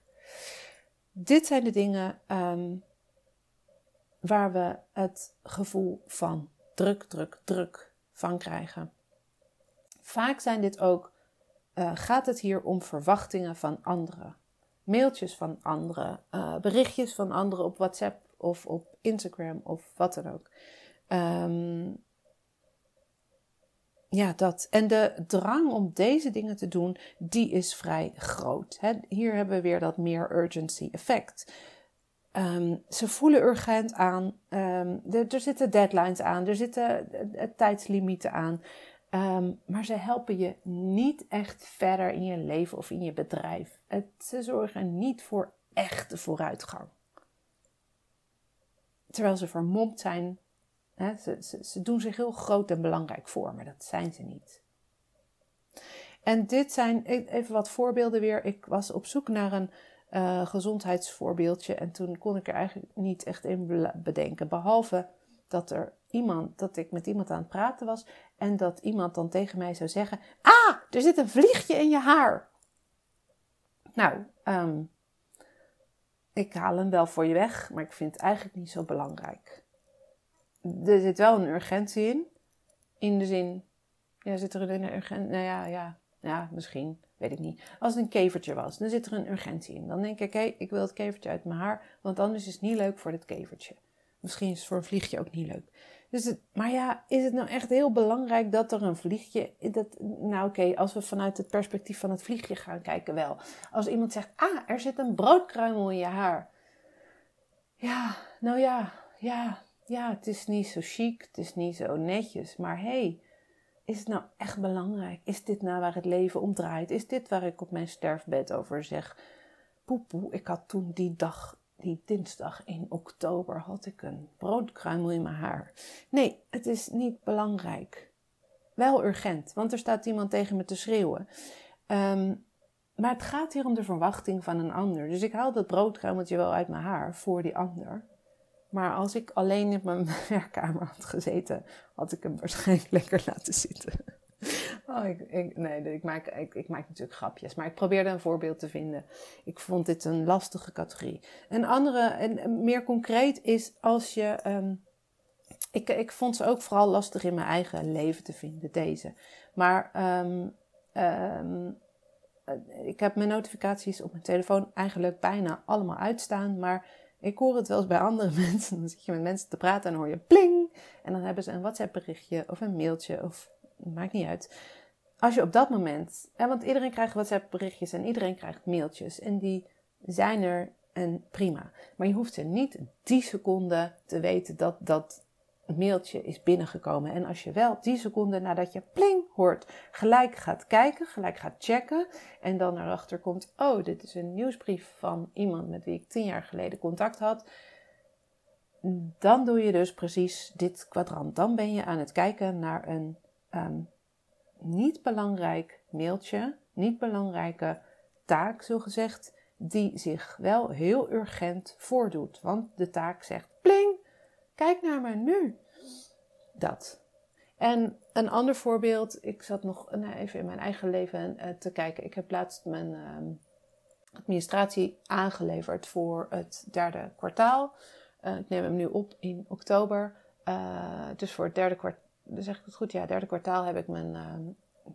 Dit zijn de dingen um, waar we het gevoel van druk, druk, druk van krijgen. Vaak zijn dit ook, uh, gaat het hier om verwachtingen van anderen. Mailtjes van anderen, uh, berichtjes van anderen op WhatsApp of op Instagram of wat dan ook. Um, ja, dat. En de drang om deze dingen te doen, die is vrij groot. hier hebben we weer dat meer urgency effect. Um, ze voelen urgent aan. Um, er zitten deadlines aan. Er zitten uh, tijdslimieten aan. Um, maar ze helpen je niet echt verder in je leven of in je bedrijf. Het, ze zorgen niet voor echte vooruitgang. Terwijl ze vermomd zijn ze, ze, ze, doen zich heel groot en belangrijk voor, maar dat zijn ze niet. En dit zijn e-, even wat voorbeelden weer. Ik was op zoek naar een uh, gezondheidsvoorbeeldje en toen kon ik er eigenlijk niet echt in bedenken. Behalve dat er iemand, dat ik met iemand aan het praten was en dat iemand dan tegen mij zou zeggen: Ah, er zit een vliegje in je haar. Nou, um, ik haal hem wel voor je weg, maar ik vind het eigenlijk niet zo belangrijk er zit wel een urgentie in. In de zin, ja, zit er een urgentie? Nou ja, ja, ja, misschien, weet ik niet. Als het een kevertje was, dan zit er een urgentie in. Dan denk ik, hé, ik wil het kevertje uit mijn haar, want anders is het niet leuk voor het kevertje. Misschien is het voor een vliegje ook niet leuk. Dus het, maar ja, is het nou echt heel belangrijk dat er een vliegje. Dat, nou, oké, als we vanuit het perspectief van het vliegje gaan kijken, wel. Als iemand zegt: Ah, er zit een broodkruimel in je haar. Ja, nou ja, ja, ja, het is niet zo chic, het is niet zo netjes, maar hey, is het nou echt belangrijk? Is dit nou waar het leven om draait? Is dit waar ik op mijn sterfbed over zeg? Poepoe, ik had toen die dag die dinsdag in oktober had ik een broodkruimel in mijn haar. Nee, het is niet belangrijk. Wel urgent, want er staat iemand tegen me te schreeuwen. Ehm, maar het gaat hier om de verwachting van een ander. Dus ik haal dat broodkruimeltje wel uit mijn haar voor die ander. Maar als ik alleen in mijn [LAUGHS] werkkamer had gezeten, had ik hem waarschijnlijk lekker laten zitten. [LAUGHS] Oh, ik, nee, ik maak, ik, ik, maak natuurlijk grapjes, maar ik probeerde een voorbeeld te vinden. Ik vond dit een lastige categorie. Een andere, en meer concreet, is als je. Ehm, ik, ik vond ze ook vooral lastig in mijn eigen leven te vinden, deze. Maar ehm, ehm, ik heb mijn notificaties op mijn telefoon eigenlijk bijna allemaal uitstaan. Maar ik hoor het wel eens bij andere [LAUGHS] mensen. Dan zit je met mensen te praten en hoor je pling. En dan hebben ze een WhatsApp berichtje of een mailtje of maakt niet uit. Als je op dat moment, hè, want iedereen krijgt WhatsApp berichtjes en iedereen krijgt mailtjes. En die zijn er en prima. Maar je hoeft er niet die seconde te weten dat dat mailtje is binnengekomen. En als je wel die seconde nadat je pling hoort, gelijk gaat kijken, gelijk gaat checken. En dan erachter komt, oh, dit is een nieuwsbrief van iemand met wie ik tien jaar geleden contact had. Dan doe je dus precies dit kwadrant. Dan ben je aan het kijken naar een um, niet belangrijk mailtje, niet belangrijke taak, zo gezegd, die zich wel heel urgent voordoet. Want de taak zegt: pling, kijk naar me nu. Dat. En een ander voorbeeld, ik zat nog nou, even in mijn eigen leven uh, te kijken. Ik heb laatst mijn uh, administratie aangeleverd voor het derde kwartaal. Uh, ik neem hem nu op in oktober. Uh, dus voor het derde kwartaal dus zeg ik het goed, ja, derde kwartaal heb ik mijn ehm,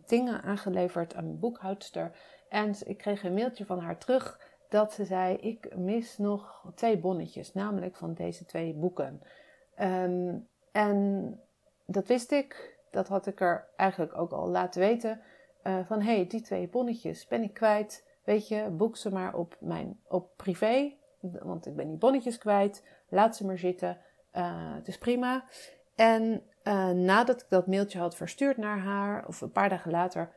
dingen aangeleverd aan mijn boekhoudster. En ik kreeg een mailtje van haar terug dat ze zei: Ik mis nog twee bonnetjes, namelijk van deze twee boeken. Ehm, en dat wist ik, dat had ik er eigenlijk ook al laten weten. Uh, van hé, hey, die twee bonnetjes ben ik kwijt. Weet je, boek ze maar op, mijn, op privé, want ik ben die bonnetjes kwijt. Laat ze maar zitten. Uh, het is prima. En uh, nadat ik dat mailtje had verstuurd naar haar, of een paar dagen later,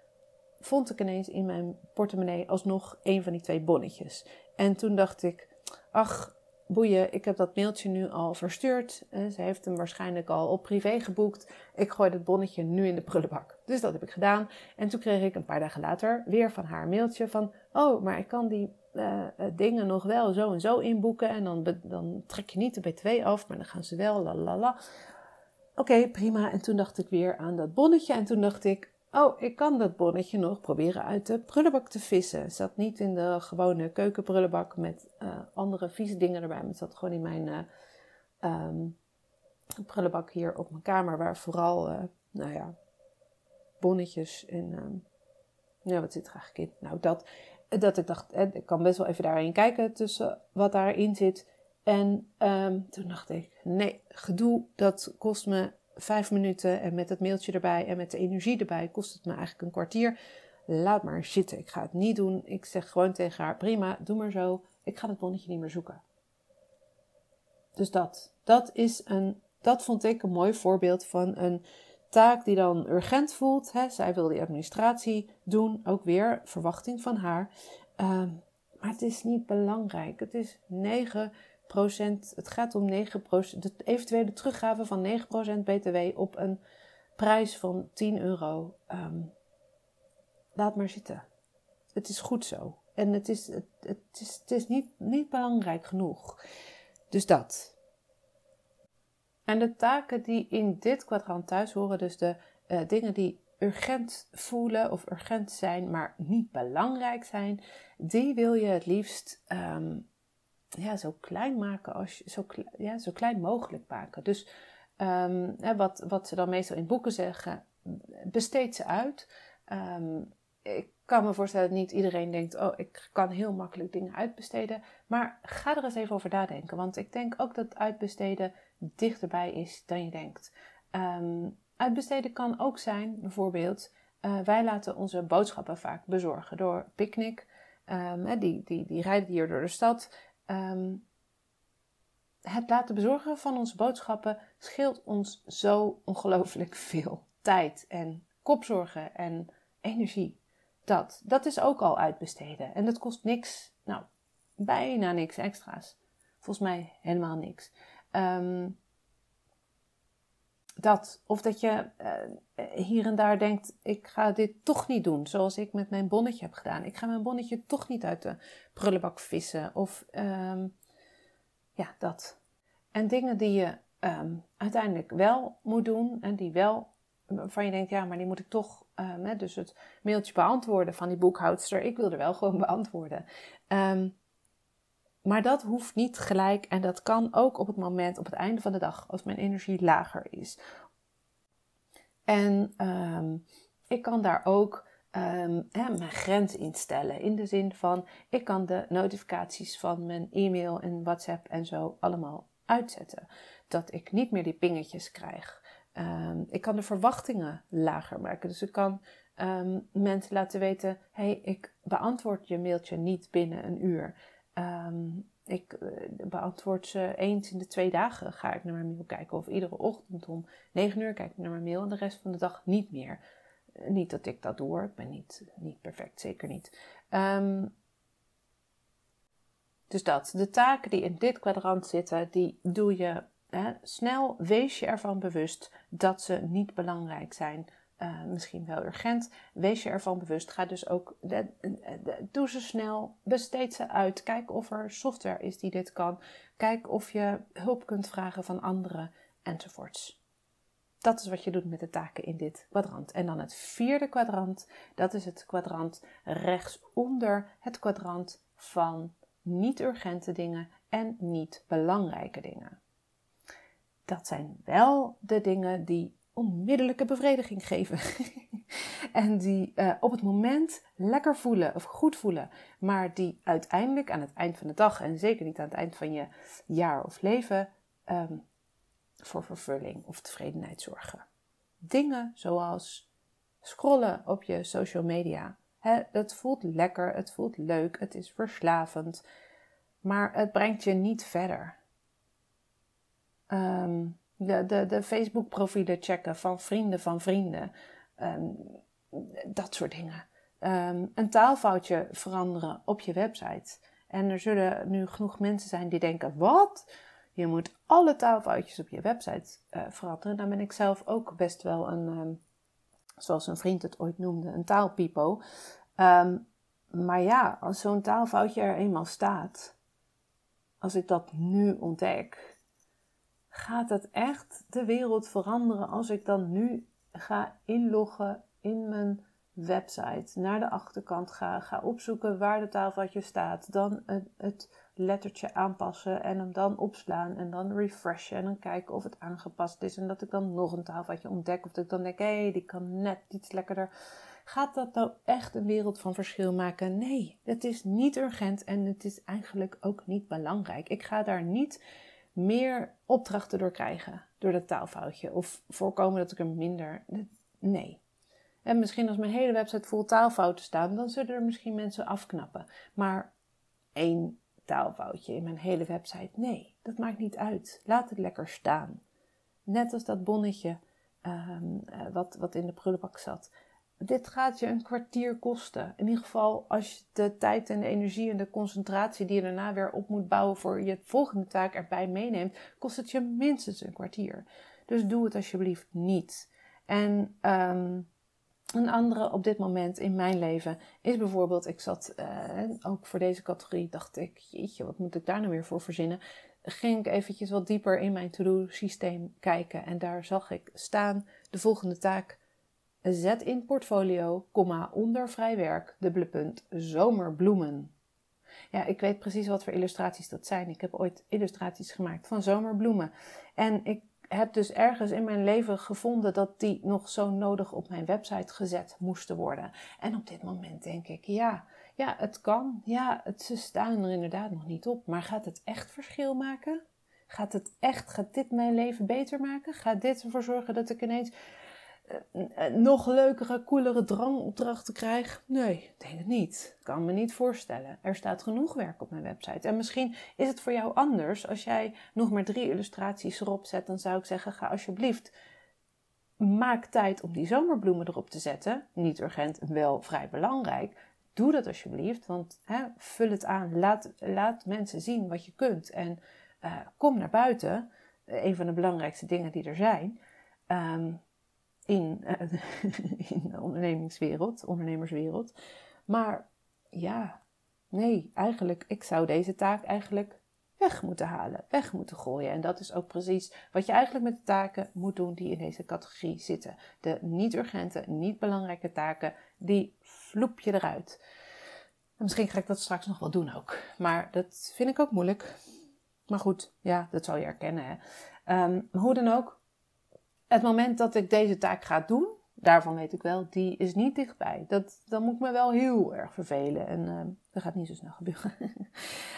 vond ik ineens in mijn portemonnee alsnog een van die twee bonnetjes. En toen dacht ik, ach, boeien, ik heb dat mailtje nu al verstuurd. Uh, ze heeft hem waarschijnlijk al op privé geboekt. Ik gooi dat bonnetje nu in de prullenbak. Dus dat heb ik gedaan. En toen kreeg ik een paar dagen later weer van haar mailtje van, oh, maar ik kan die uh, dingen nog wel zo en zo inboeken. En dan, dan trek je niet de BTW af, maar dan gaan ze wel, la la la. Oké, prima. En toen dacht ik weer aan dat bonnetje. En toen dacht ik, oh, ik kan dat bonnetje nog proberen uit de prullenbak te vissen. Het zat niet in de gewone keukenprullenbak met uh, andere vieze dingen erbij. Maar het zat gewoon in mijn uh, um, prullenbak hier op mijn kamer. Waar vooral, uh, nou ja, bonnetjes en... Um, ja, wat zit er eigenlijk in? Nou, dat, dat ik dacht, ik kan best wel even daarin kijken tussen wat daarin zit. En um, toen dacht ik, nee, gedoe, dat kost me vijf minuten. En met het mailtje erbij en met de energie erbij kost het me eigenlijk een kwartier. Laat maar zitten, ik ga het niet doen. Ik zeg gewoon tegen haar, prima, doe maar zo. Ik ga het bonnetje niet meer zoeken. Dus dat, dat is een, dat vond ik een mooi voorbeeld van een taak die dan urgent voelt. Hè. Zij wil die administratie doen, ook weer verwachting van haar. Um, maar het is niet belangrijk. Het is 9 het gaat om 9%, de eventuele teruggave van 9% BTW op een prijs van 10 euro. Um, laat maar zitten. Het is goed zo. En het is, het, is, het is niet, niet belangrijk genoeg. Dus dat. En de taken die in dit kwadrant thuis horen, dus de uh, dingen die urgent voelen of urgent zijn, maar niet belangrijk zijn, die wil je het liefst um, ja, zo klein maken als zo, ja, zo klein mogelijk maken. Dus um, wat, wat ze dan meestal in boeken zeggen, besteed ze uit. Um, ik kan me voorstellen dat niet iedereen denkt, oh, ik kan heel makkelijk dingen uitbesteden. Maar ga er eens even over nadenken. Want ik denk ook dat uitbesteden dichterbij is dan je denkt. Um, uitbesteden kan ook zijn, bijvoorbeeld, uh, wij laten onze boodschappen vaak bezorgen door Picnic. Die, die, die rijden hier door de stad um, het laten bezorgen van onze boodschappen scheelt ons zo ongelooflijk [LAUGHS] veel tijd en kopzorgen en energie. Dat, dat is ook al uitbesteden en dat kost niks, nou, bijna niks extra's. Volgens mij helemaal niks. Ehm, dat. Of dat je uh, hier en daar denkt: ik ga dit toch niet doen. Zoals ik met mijn bonnetje heb gedaan. Ik ga mijn bonnetje toch niet uit de prullenbak vissen. Of um, ja, dat. En dingen die je um, uiteindelijk wel moet doen. En die wel, waarvan je denkt: ja, maar die moet ik toch. Um, dus het mailtje beantwoorden van die boekhoudster. Ik wil er wel gewoon [LAUGHS] beantwoorden. Maar dat hoeft niet gelijk en dat kan ook op het moment, op het einde van de dag, als mijn energie lager is. En um, ik kan daar ook um, hè, mijn grens instellen. In de zin van, ik kan de notificaties van mijn e-mail en WhatsApp en zo allemaal uitzetten. Dat ik niet meer die pingetjes krijg. Um, ik kan de verwachtingen lager maken. Dus ik kan mensen laten weten: hey, ik beantwoord je mailtje niet binnen een uur. Um, ik uh, beantwoord ze eens in de twee dagen ga ik naar mijn mail kijken. Of iedere ochtend om 9 uur kijk ik naar mijn mail en de rest van de dag niet meer. Uh, niet dat ik dat doe, ik ben niet, niet perfect, zeker niet. Um, dus dat, de taken die in dit kwadrant zitten, die doe je hè, snel. Wees je ervan bewust dat ze niet belangrijk zijn. Uh, misschien wel urgent. Wees je ervan bewust. Ga dus ook, doe ze snel, besteed ze uit. Kijk of er software is die dit kan. Kijk of je hulp kunt vragen van anderen enzovoorts. Dat is wat je doet met de taken in dit kwadrant. En dan het vierde kwadrant, dat is het kwadrant rechtsonder het kwadrant van niet urgente dingen en niet belangrijke dingen. Dat zijn wel de dingen die onmiddellijke bevrediging geven. [LAUGHS] en die uh, op het moment lekker voelen of goed voelen, maar die uiteindelijk aan het eind van de dag en zeker niet aan het eind van je jaar of leven um, voor vervulling of tevredenheid zorgen. Dingen zoals scrollen op je social media. He, het voelt lekker, het voelt leuk, het is verslavend, maar het brengt je niet verder. Um, de, de, de Facebook-profielen checken van vrienden van vrienden. Um, dat soort dingen. Um, een taalfoutje veranderen op je website. En er zullen nu genoeg mensen zijn die denken: wat? Je moet alle taalfoutjes op je website uh, veranderen. Dan ben ik zelf ook best wel een, um, zoals een vriend het ooit noemde, een taalpipo. maar ja, als zo'n taalfoutje er eenmaal staat, als ik dat nu ontdek, gaat het echt de wereld veranderen als ik dan nu ga inloggen in mijn website, naar de achterkant ga, ga opzoeken waar de taalfoutje staat, dan het, lettertje aanpassen en hem dan opslaan en dan refreshen en dan kijken of het aangepast is en dat ik dan nog een taalfoutje ontdek of dat ik dan denk, hé, hey, die kan net iets lekkerder. Gaat dat nou echt een wereld van verschil maken? Nee, het is niet urgent en het is eigenlijk ook niet belangrijk. Ik ga daar niet meer opdrachten door krijgen door dat taalfoutje. Of voorkomen dat ik er minder. Nee. En misschien als mijn hele website vol taalfouten staan, dan zullen er misschien mensen afknappen. Maar één taalfoutje in mijn hele website, nee, dat maakt niet uit. Laat het lekker staan. Net als dat bonnetje um, wat, wat in de prullenbak zat dit gaat je een kwartier kosten. In ieder geval als je de tijd en de energie en de concentratie die je daarna weer op moet bouwen voor je volgende taak erbij meeneemt, kost het je minstens een kwartier. Dus doe het alsjeblieft niet. En um, een andere op dit moment in mijn leven is bijvoorbeeld, ik zat uh, ook voor deze categorie, dacht ik, jeetje, wat moet ik daar nou weer voor verzinnen? Ging ik eventjes wat dieper in mijn to-do systeem kijken en daar zag ik staan de volgende taak Zet in portfolio, komma, onder vrij werk, dubbele punt, zomerbloemen. Ja, ik weet precies wat voor illustraties dat zijn. Ik heb ooit illustraties gemaakt van zomerbloemen. En ik heb dus ergens in mijn leven gevonden dat die nog zo nodig op mijn website gezet moesten worden. En op dit moment denk ik, ja, ja, het kan. Ja, het, ze staan er inderdaad nog niet op. Maar gaat het echt verschil maken? Gaat het echt, gaat dit mijn leven beter maken? Gaat dit ervoor zorgen dat ik ineens nog leukere, coolere drangopdrachten krijg? Nee, denk het niet. Kan me niet voorstellen. Er staat genoeg werk op mijn website. En misschien is het voor jou anders. Als jij nog maar drie illustraties erop zet, dan zou ik zeggen: ga alsjeblieft. Maak tijd om die zomerbloemen erop te zetten. Niet urgent, wel vrij belangrijk. doe dat alsjeblieft. Want hè, vul het aan. Laat, laat mensen zien wat je kunt. En uh, kom naar buiten. een van de belangrijkste dingen die er zijn. Um, in, uh, [LAUGHS] in de ondernemingswereld, ondernemerswereld. Maar ja, nee, eigenlijk, ik zou deze taak eigenlijk weg moeten halen, weg moeten gooien. En dat is ook precies wat je eigenlijk met de taken moet doen die in deze categorie zitten. De niet urgente, niet belangrijke taken, die vloep je eruit. En misschien ga ik dat straks nog wel doen ook. Maar dat vind ik ook moeilijk. Maar goed, ja, dat zal je herkennen. Ehm, hoe dan ook, het moment dat ik deze taak ga doen, daarvan weet ik wel, die is niet dichtbij. Dat, dan moet ik me wel heel erg vervelen. En uh, dat gaat niet zo snel gebeuren. [LAUGHS]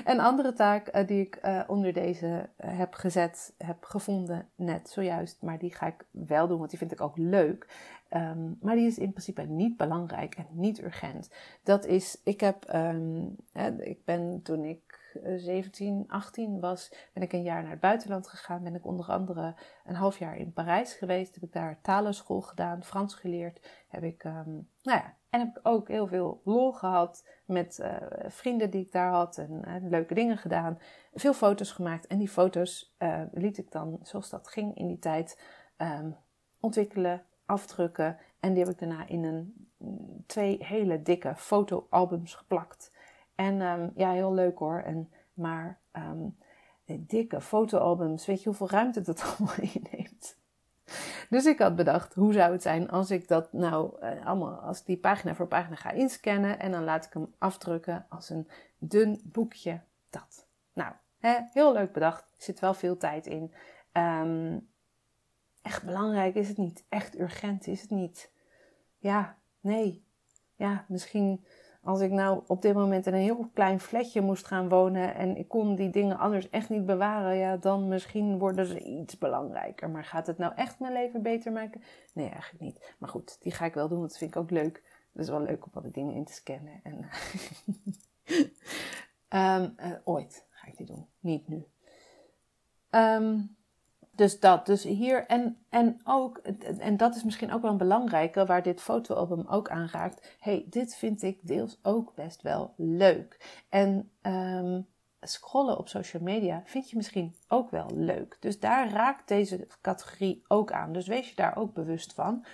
een andere taak uh, die ik uh, onder deze heb gezet, heb gevonden net zojuist. Maar die ga ik wel doen, want die vind ik ook leuk. Um, maar die is in principe niet belangrijk en niet urgent. Dat is, ik heb, um, ik ben toen ik 17, eh, 18 was, ben ik een jaar naar het buitenland gegaan. Ben ik onder andere een half jaar in Parijs geweest. Heb ik daar talenschool gedaan, Frans geleerd. Heb ik, um, nou ja, en heb ik ook heel veel lol gehad met uh, vrienden die ik daar had en uh, leuke dingen gedaan. Veel foto's gemaakt en die foto's liet ik dan, zoals dat ging in die tijd, um, ontwikkelen, afdrukken. En die heb ik daarna in een, twee hele dikke fotoalbums geplakt. En um, ja, heel leuk hoor. En, maar um, dikke fotoalbums, weet je hoeveel ruimte dat [LAUGHS] allemaal inneemt? Dus ik had bedacht, hoe zou het zijn als ik dat nou uh, allemaal, als die pagina voor pagina ga inscannen en dan laat ik hem afdrukken als een dun boekje. Dat. Nou, hè, heel leuk bedacht. Er zit wel veel tijd in. Um, echt belangrijk is het niet. Echt urgent is het niet. Ja, nee. Ja, misschien als ik nou op dit moment in een heel klein flatje moest gaan wonen en ik kon die dingen anders echt niet bewaren, ja, dan misschien worden ze iets belangrijker. Maar gaat het nou echt mijn leven beter maken? Nee, eigenlijk niet. Maar goed, die ga ik wel doen, want dat vind ik ook leuk. Het is wel leuk om al die dingen in te scannen. En um, [LAUGHS] uh, ooit ga ik die doen, niet nu. Um, dus dat, dus hier en, en ook, en dat is misschien ook wel een belangrijke waar dit fotoalbum ook aan raakt. hey, dit vind ik deels ook best wel leuk. En um, scrollen op social media vind je misschien ook wel leuk. Dus daar raakt deze categorie ook aan. Dus wees je daar ook bewust van.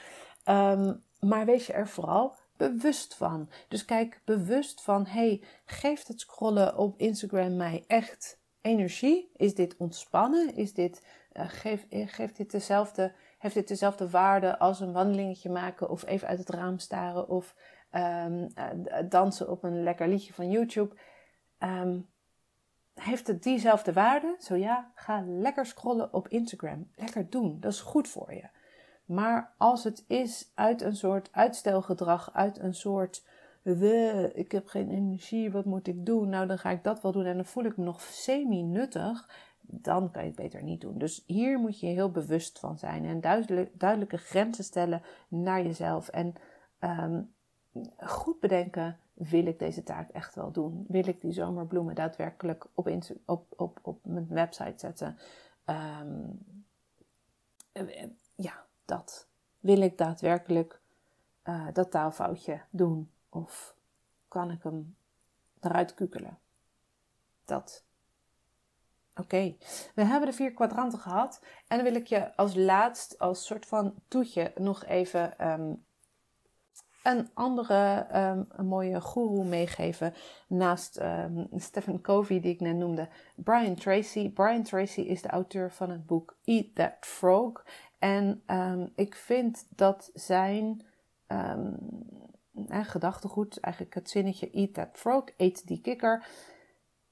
Um, maar wees je er vooral bewust van. Dus kijk bewust van, hey, geeft het scrollen op Instagram mij echt energie? Is dit ontspannen? Is dit geeft, geeft dit dezelfde, heeft dit dezelfde waarde als een wandelingetje maken of even uit het raam staren of um, dansen op een lekker liedje van YouTube. Um, heeft het diezelfde waarde? Zo ja, ga lekker scrollen op Instagram. Lekker doen, dat is goed voor je. Maar als het is uit een soort uitstelgedrag, uit een soort we, ik heb geen energie, wat moet ik doen? Nou, dan ga ik dat wel doen en dan voel ik me nog semi-nuttig dan kan je het beter niet doen. Dus hier moet je heel bewust van zijn en duidelijk, duidelijke grenzen stellen naar jezelf. En um, goed bedenken, wil ik deze taak echt wel doen? Wil ik die zomerbloemen daadwerkelijk op, op, op, op mijn website zetten? Um, ja, dat. Wil ik daadwerkelijk uh, dat taalfoutje doen? Of kan ik hem eruit kukelen? Dat. Oké, we hebben de vier kwadranten gehad. En dan wil ik je als laatst, als soort van toetje, nog even um, een andere um, een mooie guru meegeven. Naast um, [LAUGHS] Stephen Covey, die ik net noemde, Brian Tracy. Brian Tracy is de auteur van het boek Eat That Frog. En ik vind dat zijn eh, gedachtegoed, eigenlijk het zinnetje Eat That Frog, eet die kikker,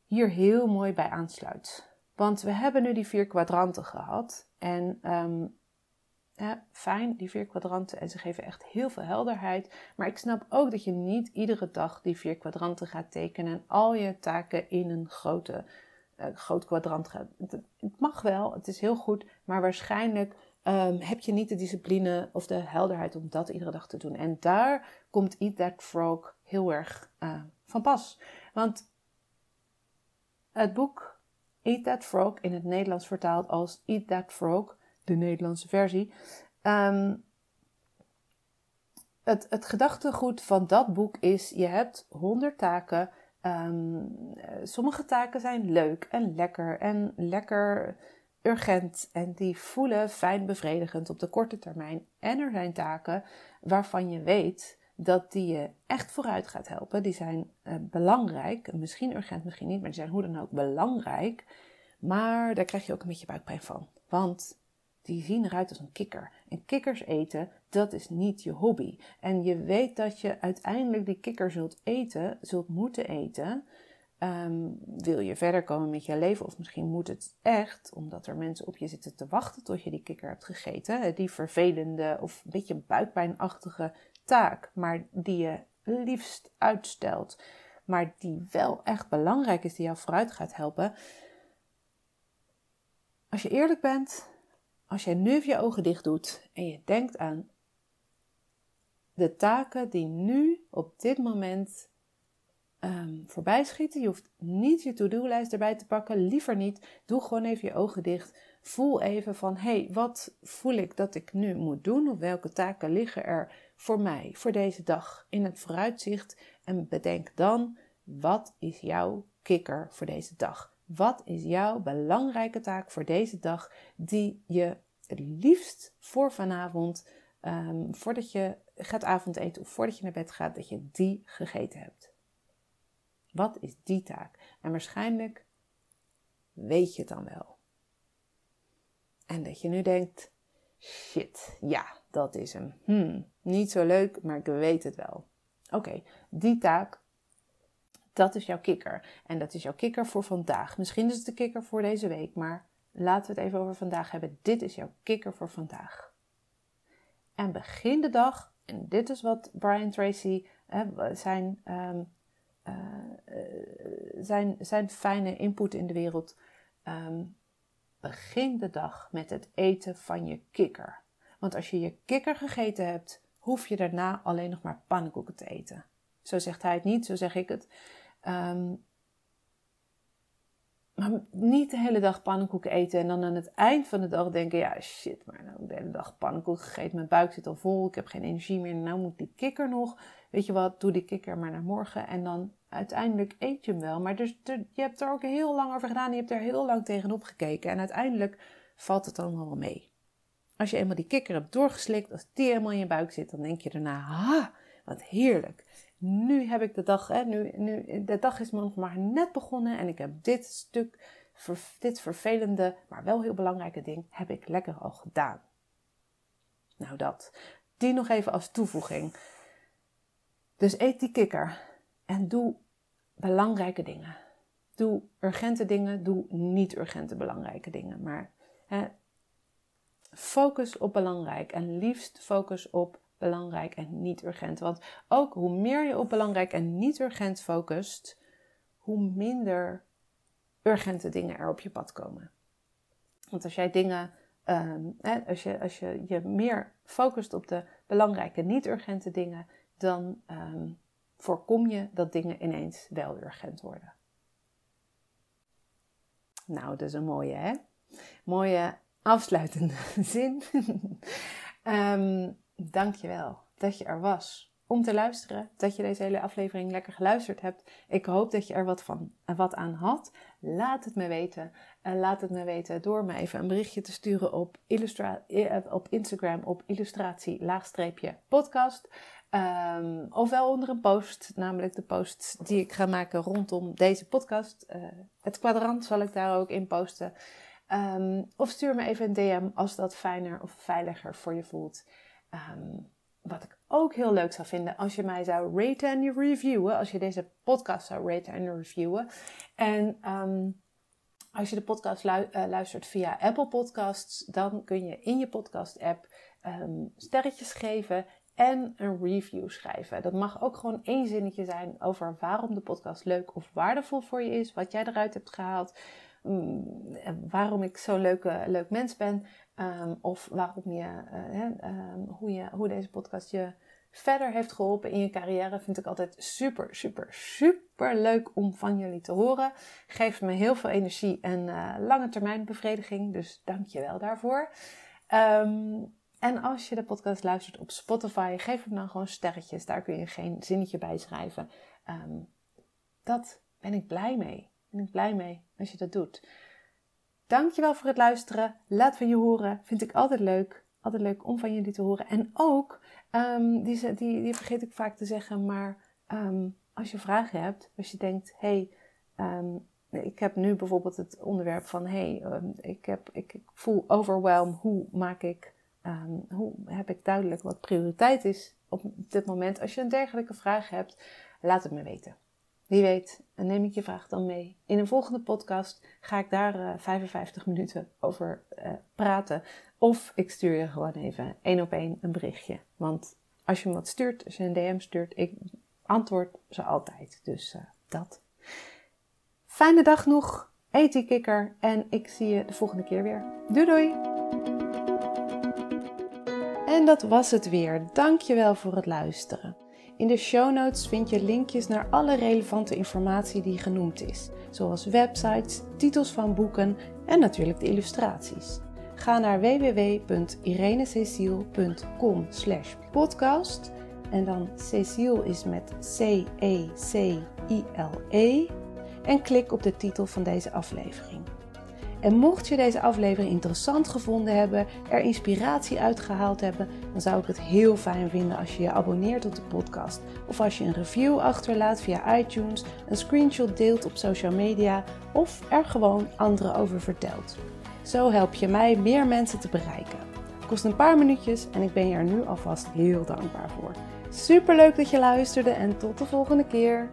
hier heel mooi bij aansluit. Want we hebben nu die vier kwadranten gehad. En ja, fijn, die vier kwadranten. En ze geven echt heel veel helderheid. Maar ik snap ook dat je niet iedere dag die vier kwadranten gaat tekenen. En al je taken in een grote, uh, groot kwadrant gaat. Het, mag wel, het is heel goed. Maar waarschijnlijk um, heb je niet de discipline of de helderheid om dat iedere dag te doen. En daar komt Eat That Frog heel erg uh, van pas. Want het boek Eat That Frog, in het Nederlands vertaald als Eat That Frog, de Nederlandse versie, um, het, het gedachtegoed van dat boek is: je hebt 100 taken. Ehm, sommige taken zijn leuk en lekker en lekker urgent en die voelen fijn bevredigend op de korte termijn. En er zijn taken waarvan je weet dat die je echt vooruit gaat helpen. Die zijn uh, belangrijk, misschien urgent, misschien niet, maar die zijn hoe dan ook belangrijk. Maar daar krijg je ook een beetje buikpijn van. Want die zien eruit als een kikker. En kikkers eten, dat is niet je hobby. En je weet dat je uiteindelijk die kikker zult eten, zult moeten eten. Ehm, wil je verder komen met je leven? Of misschien moet het echt, omdat er mensen op je zitten te wachten tot je die kikker hebt gegeten. Die vervelende of een beetje buikpijnachtige taak, maar die je liefst uitstelt. Maar die wel echt belangrijk is, die jou vooruit gaat helpen. Als je eerlijk bent, als jij nu je ogen dicht doet en je denkt aan de taken die nu op dit moment um, voorbij schieten. Je hoeft niet je to-do-lijst erbij te pakken, liever niet. Doe gewoon even je ogen dicht. Voel even van, hé, hey, wat voel ik dat ik nu moet doen? Of welke taken liggen er voor mij, voor deze dag, in het vooruitzicht? En bedenk dan, wat is jouw kikker voor deze dag? Wat is jouw belangrijke taak voor deze dag die je het liefst voor vanavond, um, voordat je gaat avondeten of voordat je naar bed gaat, dat je die gegeten hebt? Wat is die taak? En waarschijnlijk weet je het dan wel. En dat je nu denkt: shit, ja, dat is hem. Hmm, niet zo leuk, maar ik weet het wel. Oké, die taak, dat is jouw kikker. En dat is jouw kikker voor vandaag. Misschien is het de kikker voor deze week, maar laten we het even over vandaag hebben. Dit is jouw kikker voor vandaag. En begin de dag, en dit is wat Brian Tracy, zijn um, uh, zijn, zijn fijne input in de wereld. Ehm, begin de dag met het eten van je kikker. Want als je je kikker gegeten hebt, hoef je daarna alleen nog maar pannenkoeken te eten. Zo zegt hij het niet, zo zeg ik het. Um, maar niet de hele dag pannenkoeken eten en dan aan het eind van de dag denken: ja, shit, maar nou de hele dag pannenkoeken gegeten, mijn buik zit al vol, ik heb geen energie meer, nou moet die kikker nog. Weet je wat, doe die kikker maar naar morgen en dan uiteindelijk eet je hem wel. Maar dus, je hebt er ook heel lang over gedaan, je hebt er heel lang tegenop gekeken en uiteindelijk valt het allemaal wel mee. Als je eenmaal die kikker hebt doorgeslikt, als die helemaal in je buik zit, dan denk je daarna: ha, wat heerlijk nu heb ik de dag, hè, nu, nu, de dag is nog maar net begonnen en ik heb dit stuk, dit vervelende, maar wel heel belangrijke ding, heb ik lekker al gedaan. Nou dat, die nog even als toevoeging. Dus eet die kikker en doe belangrijke dingen. Doe urgente dingen, doe niet urgente belangrijke dingen. Maar hè, focus op belangrijk en liefst focus op belangrijk en niet urgent. Want ook hoe meer je op belangrijk en niet urgent focust, hoe minder urgente dingen er op je pad komen. Want als jij dingen, ehm, als, je, als je je meer focust op de belangrijke, niet urgente dingen, dan ehm, voorkom je dat dingen ineens wel urgent worden. Nou, dat is een mooie, hè? Mooie afsluitende [LAUGHS] zin. um, [LAUGHS] Dankjewel dat je er was om te luisteren, dat je deze hele aflevering lekker geluisterd hebt. Ik hoop dat je er wat, van, wat aan had. Laat het me weten. En laat het me weten door me even een berichtje te sturen op, eh, op Instagram op illustratie-podcast. Um, ofwel onder een post, namelijk de post die ik ga maken rondom deze podcast. Uh, het kwadrant zal ik daar ook in posten. Um, of stuur me even een DM als dat fijner of veiliger voor je voelt. Ehm, wat ik ook heel leuk zou vinden als je mij zou raten en reviewen. Als je deze podcast zou raten en reviewen. En ehm, als je de podcast eh, luistert via Apple Podcasts, dan kun je in je podcast app ehm, sterretjes geven en een review schrijven. Dat mag ook gewoon één zinnetje zijn over waarom de podcast leuk of waardevol voor je is, wat jij eruit hebt gehaald, waarom ik zo'n leuke, leuk mens ben. Um, of waarom je, uh, hoe je, hoe deze podcast je verder heeft geholpen in je carrière, vind ik altijd super, super, super leuk om van jullie te horen. Geeft me heel veel energie en uh, lange termijn bevrediging, dus dank je wel daarvoor. Um, En als je de podcast luistert op Spotify, geef hem dan gewoon sterretjes. Daar kun je geen zinnetje bij schrijven. Ehm, dat ben ik blij mee. Ben ik blij mee als je dat doet. Dankjewel voor het luisteren. Laat van je horen. Vind ik altijd leuk. Altijd leuk om van jullie te horen. En ook, um, die, die, die, vergeet ik vaak te zeggen, maar ehm, als je vragen hebt, als je denkt, hey, ik heb nu bijvoorbeeld het onderwerp van, hey, ik, heb, ik, ik voel overwhelm. Hoe maak ik Ehm, hoe heb ik duidelijk wat prioriteit is op dit moment? Als je een dergelijke vraag hebt, laat het me weten. Wie weet, neem ik je vraag dan mee. In een volgende podcast ga ik daar uh, eh, 55 minuten over uh, praten. Of ik stuur je gewoon even één op één een berichtje. Want als je me wat stuurt, als je een DM stuurt, ik antwoord ze altijd. Dus uh, dat. Fijne dag nog. Eet die kikker en ik zie je de volgende keer weer. Doei doei! En dat was het weer. Dankjewel voor het luisteren. In de show notes vind je linkjes naar alle relevante informatie die genoemd is, zoals websites, titels van boeken en natuurlijk de illustraties. Ga naar www.irenececiel.com podcast en dan Cecile is met C-E-C-I-L-E -E, en klik op de titel van deze aflevering. En mocht je deze aflevering interessant gevonden hebben, er inspiratie uitgehaald hebben, dan zou ik het heel fijn vinden als je je abonneert op de podcast. Of als je een review achterlaat via iTunes, een screenshot deelt op social media of er gewoon anderen over vertelt. Zo help je mij meer mensen te bereiken. Het kost een paar minuutjes en ik ben je er nu alvast heel dankbaar voor. Super leuk dat je luisterde en tot de volgende keer.